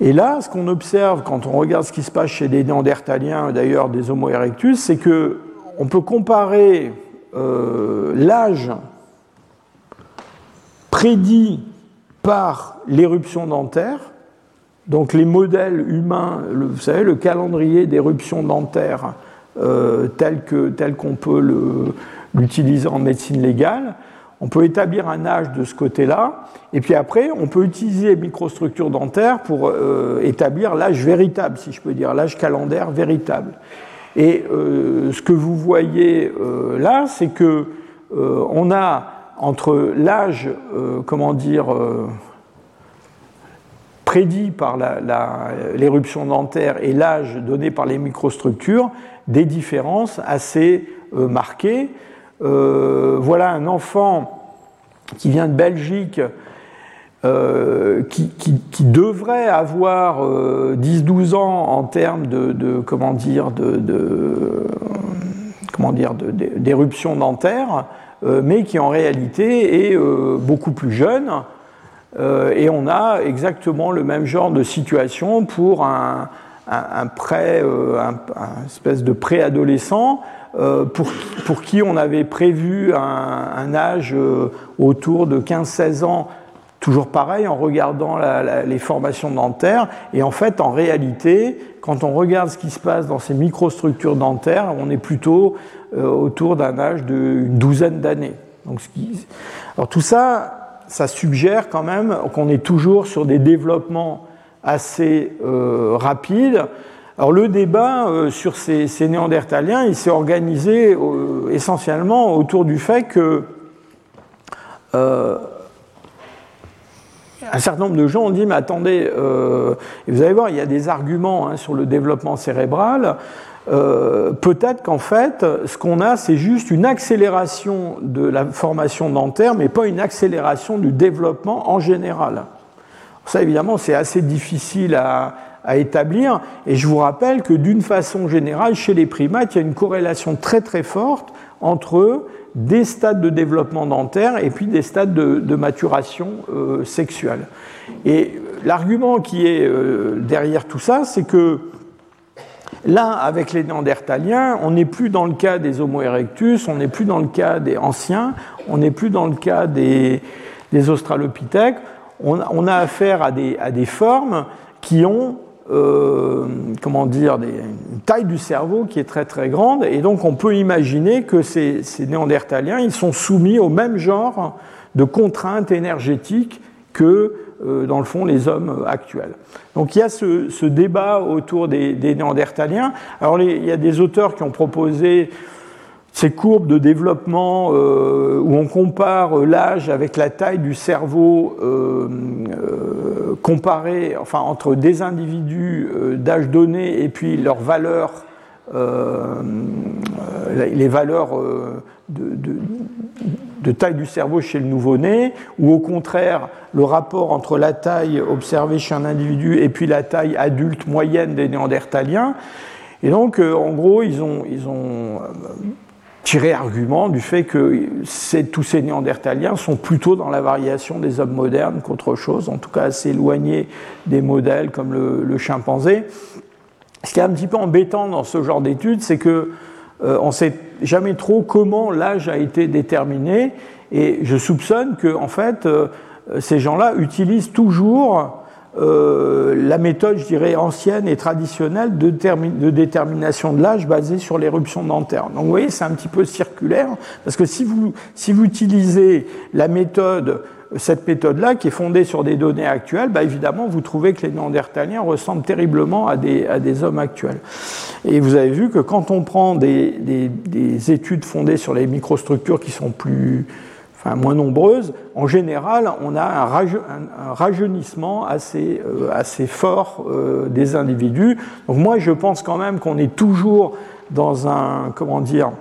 Et là, ce qu'on observe quand on regarde ce qui se passe chez les Néandertaliens, d'ailleurs des Homo erectus, c'est que on peut comparer euh, l'âge prédit par l'éruption dentaire, donc les modèles humains, vous savez, le calendrier d'éruption dentaire qu'on tel qu'on peut l'utiliser en médecine légale, on peut établir un âge de ce côté-là, et puis après, on peut utiliser les microstructures dentaires pour euh, établir l'âge véritable, si je peux dire, l'âge calendaire véritable. Et euh, ce que vous voyez euh, là, c'est que on a entre l'âge, comment dire, prédit par l'éruption dentaire et l'âge donné par les microstructures, des différences assez marquées. Euh, voilà un enfant qui vient de Belgique, euh, qui, devrait avoir 10-12 euh, ans en termes de, comment dire, de, comment dire, d'éruption dentaire, mais qui en réalité est beaucoup plus jeune. et on a exactement le même genre de situation pour un, un, pré, un, espèce de préadolescent pour, pour, qui on avait prévu un, un âge euh, autour de 15-16 ans, toujours pareil, en regardant les formations dentaires. Et en fait, en réalité, quand on regarde ce qui se passe dans ces microstructures dentaires, on est plutôt euh, autour d'un âge d'une douzaine d'années. Donc, Alors tout ça, ça suggère quand même qu'on est toujours sur des développements assez rapides. Alors le débat euh, sur ces, néandertaliens, il s'est organisé euh, essentiellement autour du fait que euh, un certain nombre de gens ont dit mais attendez, vous allez voir, il y a des arguments hein, sur le développement cérébral. Peut-être qu'en fait, ce qu'on a, c'est juste une accélération de la formation dentaire, mais pas une accélération du développement en général. Ça, évidemment, c'est assez difficile à, à établir. Et je vous rappelle que d'une façon générale, chez les primates, il y a une corrélation très très forte entre des stades de développement dentaire et puis des stades de, maturation euh, sexuelle. Et l'argument qui est euh, derrière tout ça, c'est que là, avec les néandertaliens, on n'est plus dans le cas des Homo erectus, on n'est plus dans le cas des anciens, on n'est plus dans le cas des, australopithèques. On, a affaire à des, à des formes qui ont euh, comment dire, une taille du cerveau qui est très très grande, et donc on peut imaginer que ces, néandertaliens, ils sont soumis au même genre de contraintes énergétiques que dans le fond, les hommes actuels. Donc il y a ce, débat autour des, néandertaliens. Alors il y a des auteurs qui ont proposé ces courbes de développement euh, où on compare l'âge avec la taille du cerveau euh, euh, comparé, enfin entre des individus d'âge donné et puis leurs valeurs, les valeurs de, de, taille du cerveau chez le nouveau-né, ou au contraire le rapport entre la taille observée chez un individu et puis la taille adulte moyenne des néandertaliens. Et donc, en gros, ils ont, ils ont tirer argument du fait que tous ces néandertaliens sont plutôt dans la variation des hommes modernes qu'autre chose, en tout cas assez éloignés des modèles comme le, chimpanzé. Ce qui est un petit peu embêtant dans ce genre d'études, c'est que euh, on ne sait jamais trop comment l'âge a été déterminé, et je soupçonne que en fait, euh, ces gens-là utilisent toujours euh, la méthode, je dirais, ancienne et traditionnelle de, détermination de l'âge basée sur l'éruption dentaire. Donc vous voyez, c'est un petit peu circulaire, parce que si vous, si vous utilisez la méthode, cette méthode-là, qui est fondée sur des données actuelles, bah évidemment, vous trouvez que les Néandertaliens ressemblent terriblement à des, à des hommes actuels. Et vous avez vu que quand on prend des, des, des études fondées sur les microstructures qui sont plus moins nombreuses, en général, on a un, rajeunissement assez, euh, fort euh, des individus. Donc moi, je pense quand même qu'on est toujours dans un, comment dire,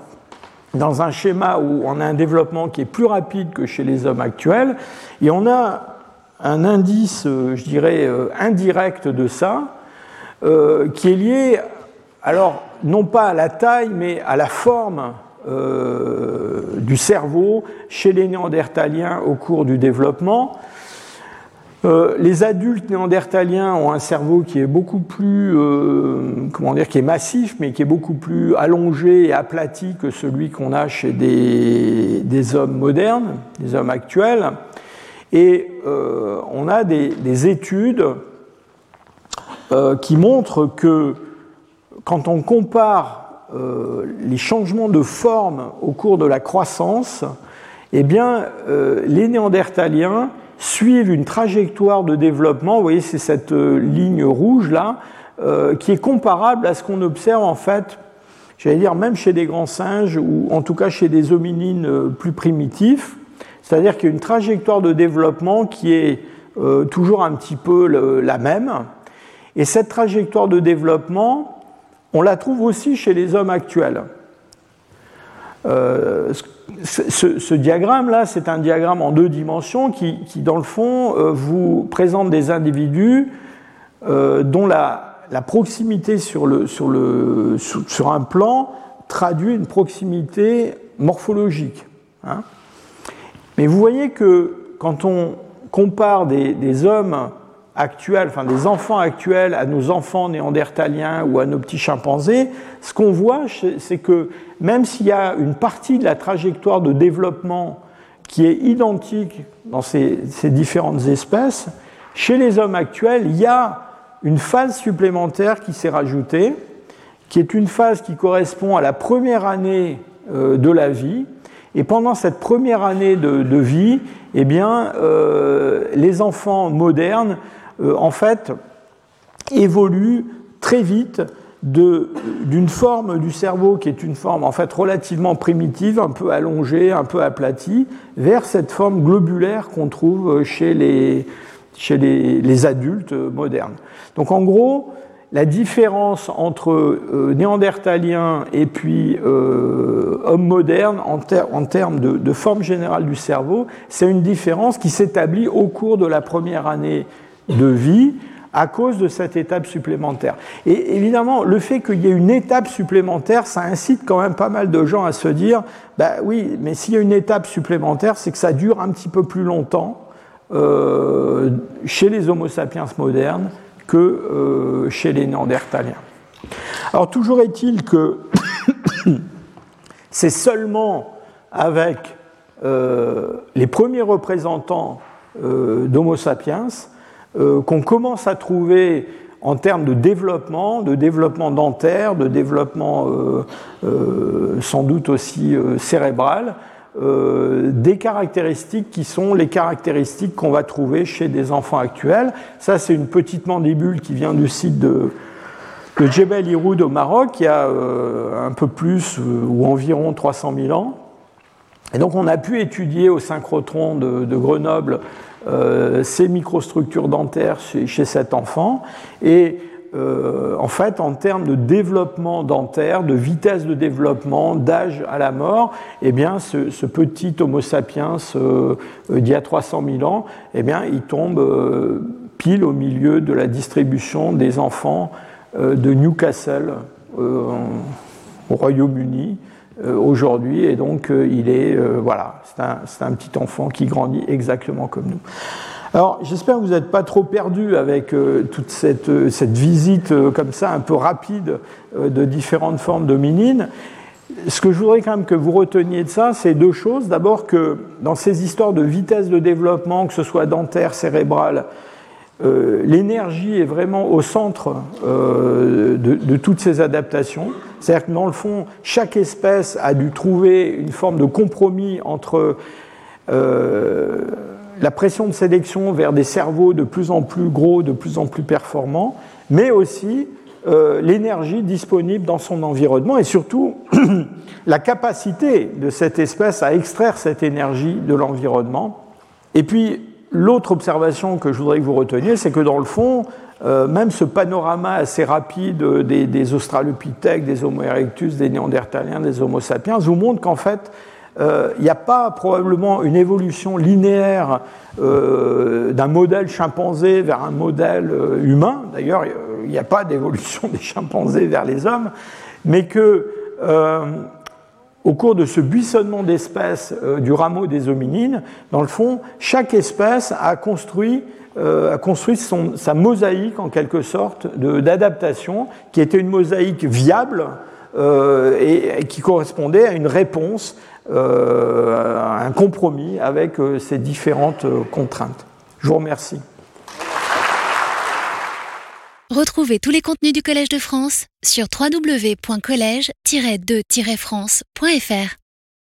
dans un schéma où on a un développement qui est plus rapide que chez les hommes actuels, et on a un indice, euh, je dirais, indirect de ça, qui est lié, alors, non pas à la taille, mais à la forme euh, du cerveau chez les néandertaliens au cours du développement. Euh, les adultes néandertaliens ont un cerveau qui est beaucoup plus, euh, comment dire, qui est massif, mais qui est beaucoup plus allongé et aplati que celui qu'on a chez des, hommes modernes, des hommes actuels. Et on a des, des études qui montrent que quand on compare les changements de forme au cours de la croissance, eh bien, euh, les néandertaliens suivent une trajectoire de développement, vous voyez, c'est cette euh, ligne rouge là, qui est comparable à ce qu'on observe en fait, j'allais dire même chez des grands singes ou en tout cas chez des hominines plus primitifs, c'est-à-dire qu'il y a une trajectoire de développement qui est toujours un petit peu la même. Et cette trajectoire de développement, on la trouve aussi chez les hommes actuels. Euh, ce, diagramme-là, c'est un diagramme en deux dimensions qui, dans le fond, euh, vous présente des individus euh, dont la, proximité sur, un plan traduit une proximité morphologique. Hein. Mais vous voyez que quand on compare des hommes actuels, enfin des enfants actuels à nos enfants néandertaliens ou à nos petits chimpanzés, ce qu'on voit, c'est que même s'il y a une partie de la trajectoire de développement qui est identique dans ces, différentes espèces, chez les hommes actuels, il y a une phase supplémentaire qui s'est rajoutée, qui est une phase qui correspond à la première année euh, de la vie. Et pendant cette première année de, vie, eh bien, euh, les enfants modernes en fait, évolue très vite d'une forme du cerveau qui est une forme en fait relativement primitive, un peu allongée, un peu aplatie, vers cette forme globulaire qu'on trouve chez les, adultes modernes. Donc en gros, la différence entre euh, néandertaliens et puis euh, hommes modernes en, termes de, forme générale du cerveau, c'est une différence qui s'établit au cours de la première année de vie à cause de cette étape supplémentaire. Et évidemment, le fait qu'il y ait une étape supplémentaire, ça incite quand même pas mal de gens à se dire, bah oui, mais s'il y a une étape supplémentaire, c'est que ça dure un petit peu plus longtemps euh, chez les Homo sapiens modernes que euh, chez les Néandertaliens. Alors toujours est-il que c'est seulement avec euh, les premiers représentants d'Homo sapiens euh, qu'on commence à trouver en termes de développement, de développement dentaire, de développement euh, euh, sans doute aussi cérébral, des caractéristiques qui sont les caractéristiques qu'on va trouver chez des enfants actuels. Ça, c'est une petite mandibule qui vient du site de, de Djebel Iroud au Maroc, qui a un peu plus ou environ 300 000 ans. Et donc on a pu étudier au synchrotron de Grenoble euh, ces microstructures dentaires chez, cet enfant. Et euh, en fait, en termes de développement dentaire, de vitesse de développement, d'âge à la mort, eh bien, ce, petit Homo sapiens euh, d'il y a 300 000 ans, eh bien, il tombe pile au milieu de la distribution des enfants de Newcastle au Royaume-Uni. Euh, aujourd'hui, et donc euh, il est, euh, voilà, c'est un, petit enfant qui grandit exactement comme nous. Alors, j'espère que vous n'êtes pas trop perdu avec toute cette, cette visite comme ça, un peu rapide, de différentes formes dominines. Ce que je voudrais quand même que vous reteniez de ça, c'est deux choses. D'abord que dans ces histoires de vitesse de développement, que ce soit dentaire, cérébral, l'énergie est vraiment au centre de, toutes ces adaptations. C'est-à-dire que dans le fond, chaque espèce a dû trouver une forme de compromis entre euh, la pression de sélection vers des cerveaux de plus en plus gros, de plus en plus performants, mais aussi euh, l'énergie disponible dans son environnement et surtout la capacité de cette espèce à extraire cette énergie de l'environnement. Et puis, l'autre observation que je voudrais que vous reteniez, c'est que dans le fond, euh, même ce panorama assez rapide des, Australopithèques, des Homo erectus, des Néandertaliens, des Homo sapiens, vous montre qu'en fait, euh, il n'y a pas probablement une évolution linéaire euh, d'un modèle chimpanzé vers un modèle humain. D'ailleurs, il n'y a pas d'évolution des chimpanzés vers les hommes, mais que au cours de ce buissonnement d'espèces du rameau des hominines, dans le fond, chaque espèce a construit euh, a construit son, sa mosaïque en quelque sorte d'adaptation, qui était une mosaïque viable euh, et, qui correspondait à une réponse, euh, à un compromis avec euh, ces différentes euh, contraintes. Je vous remercie. Retrouvez tous les contenus du Collège de France sur www.colège-2-france.fr.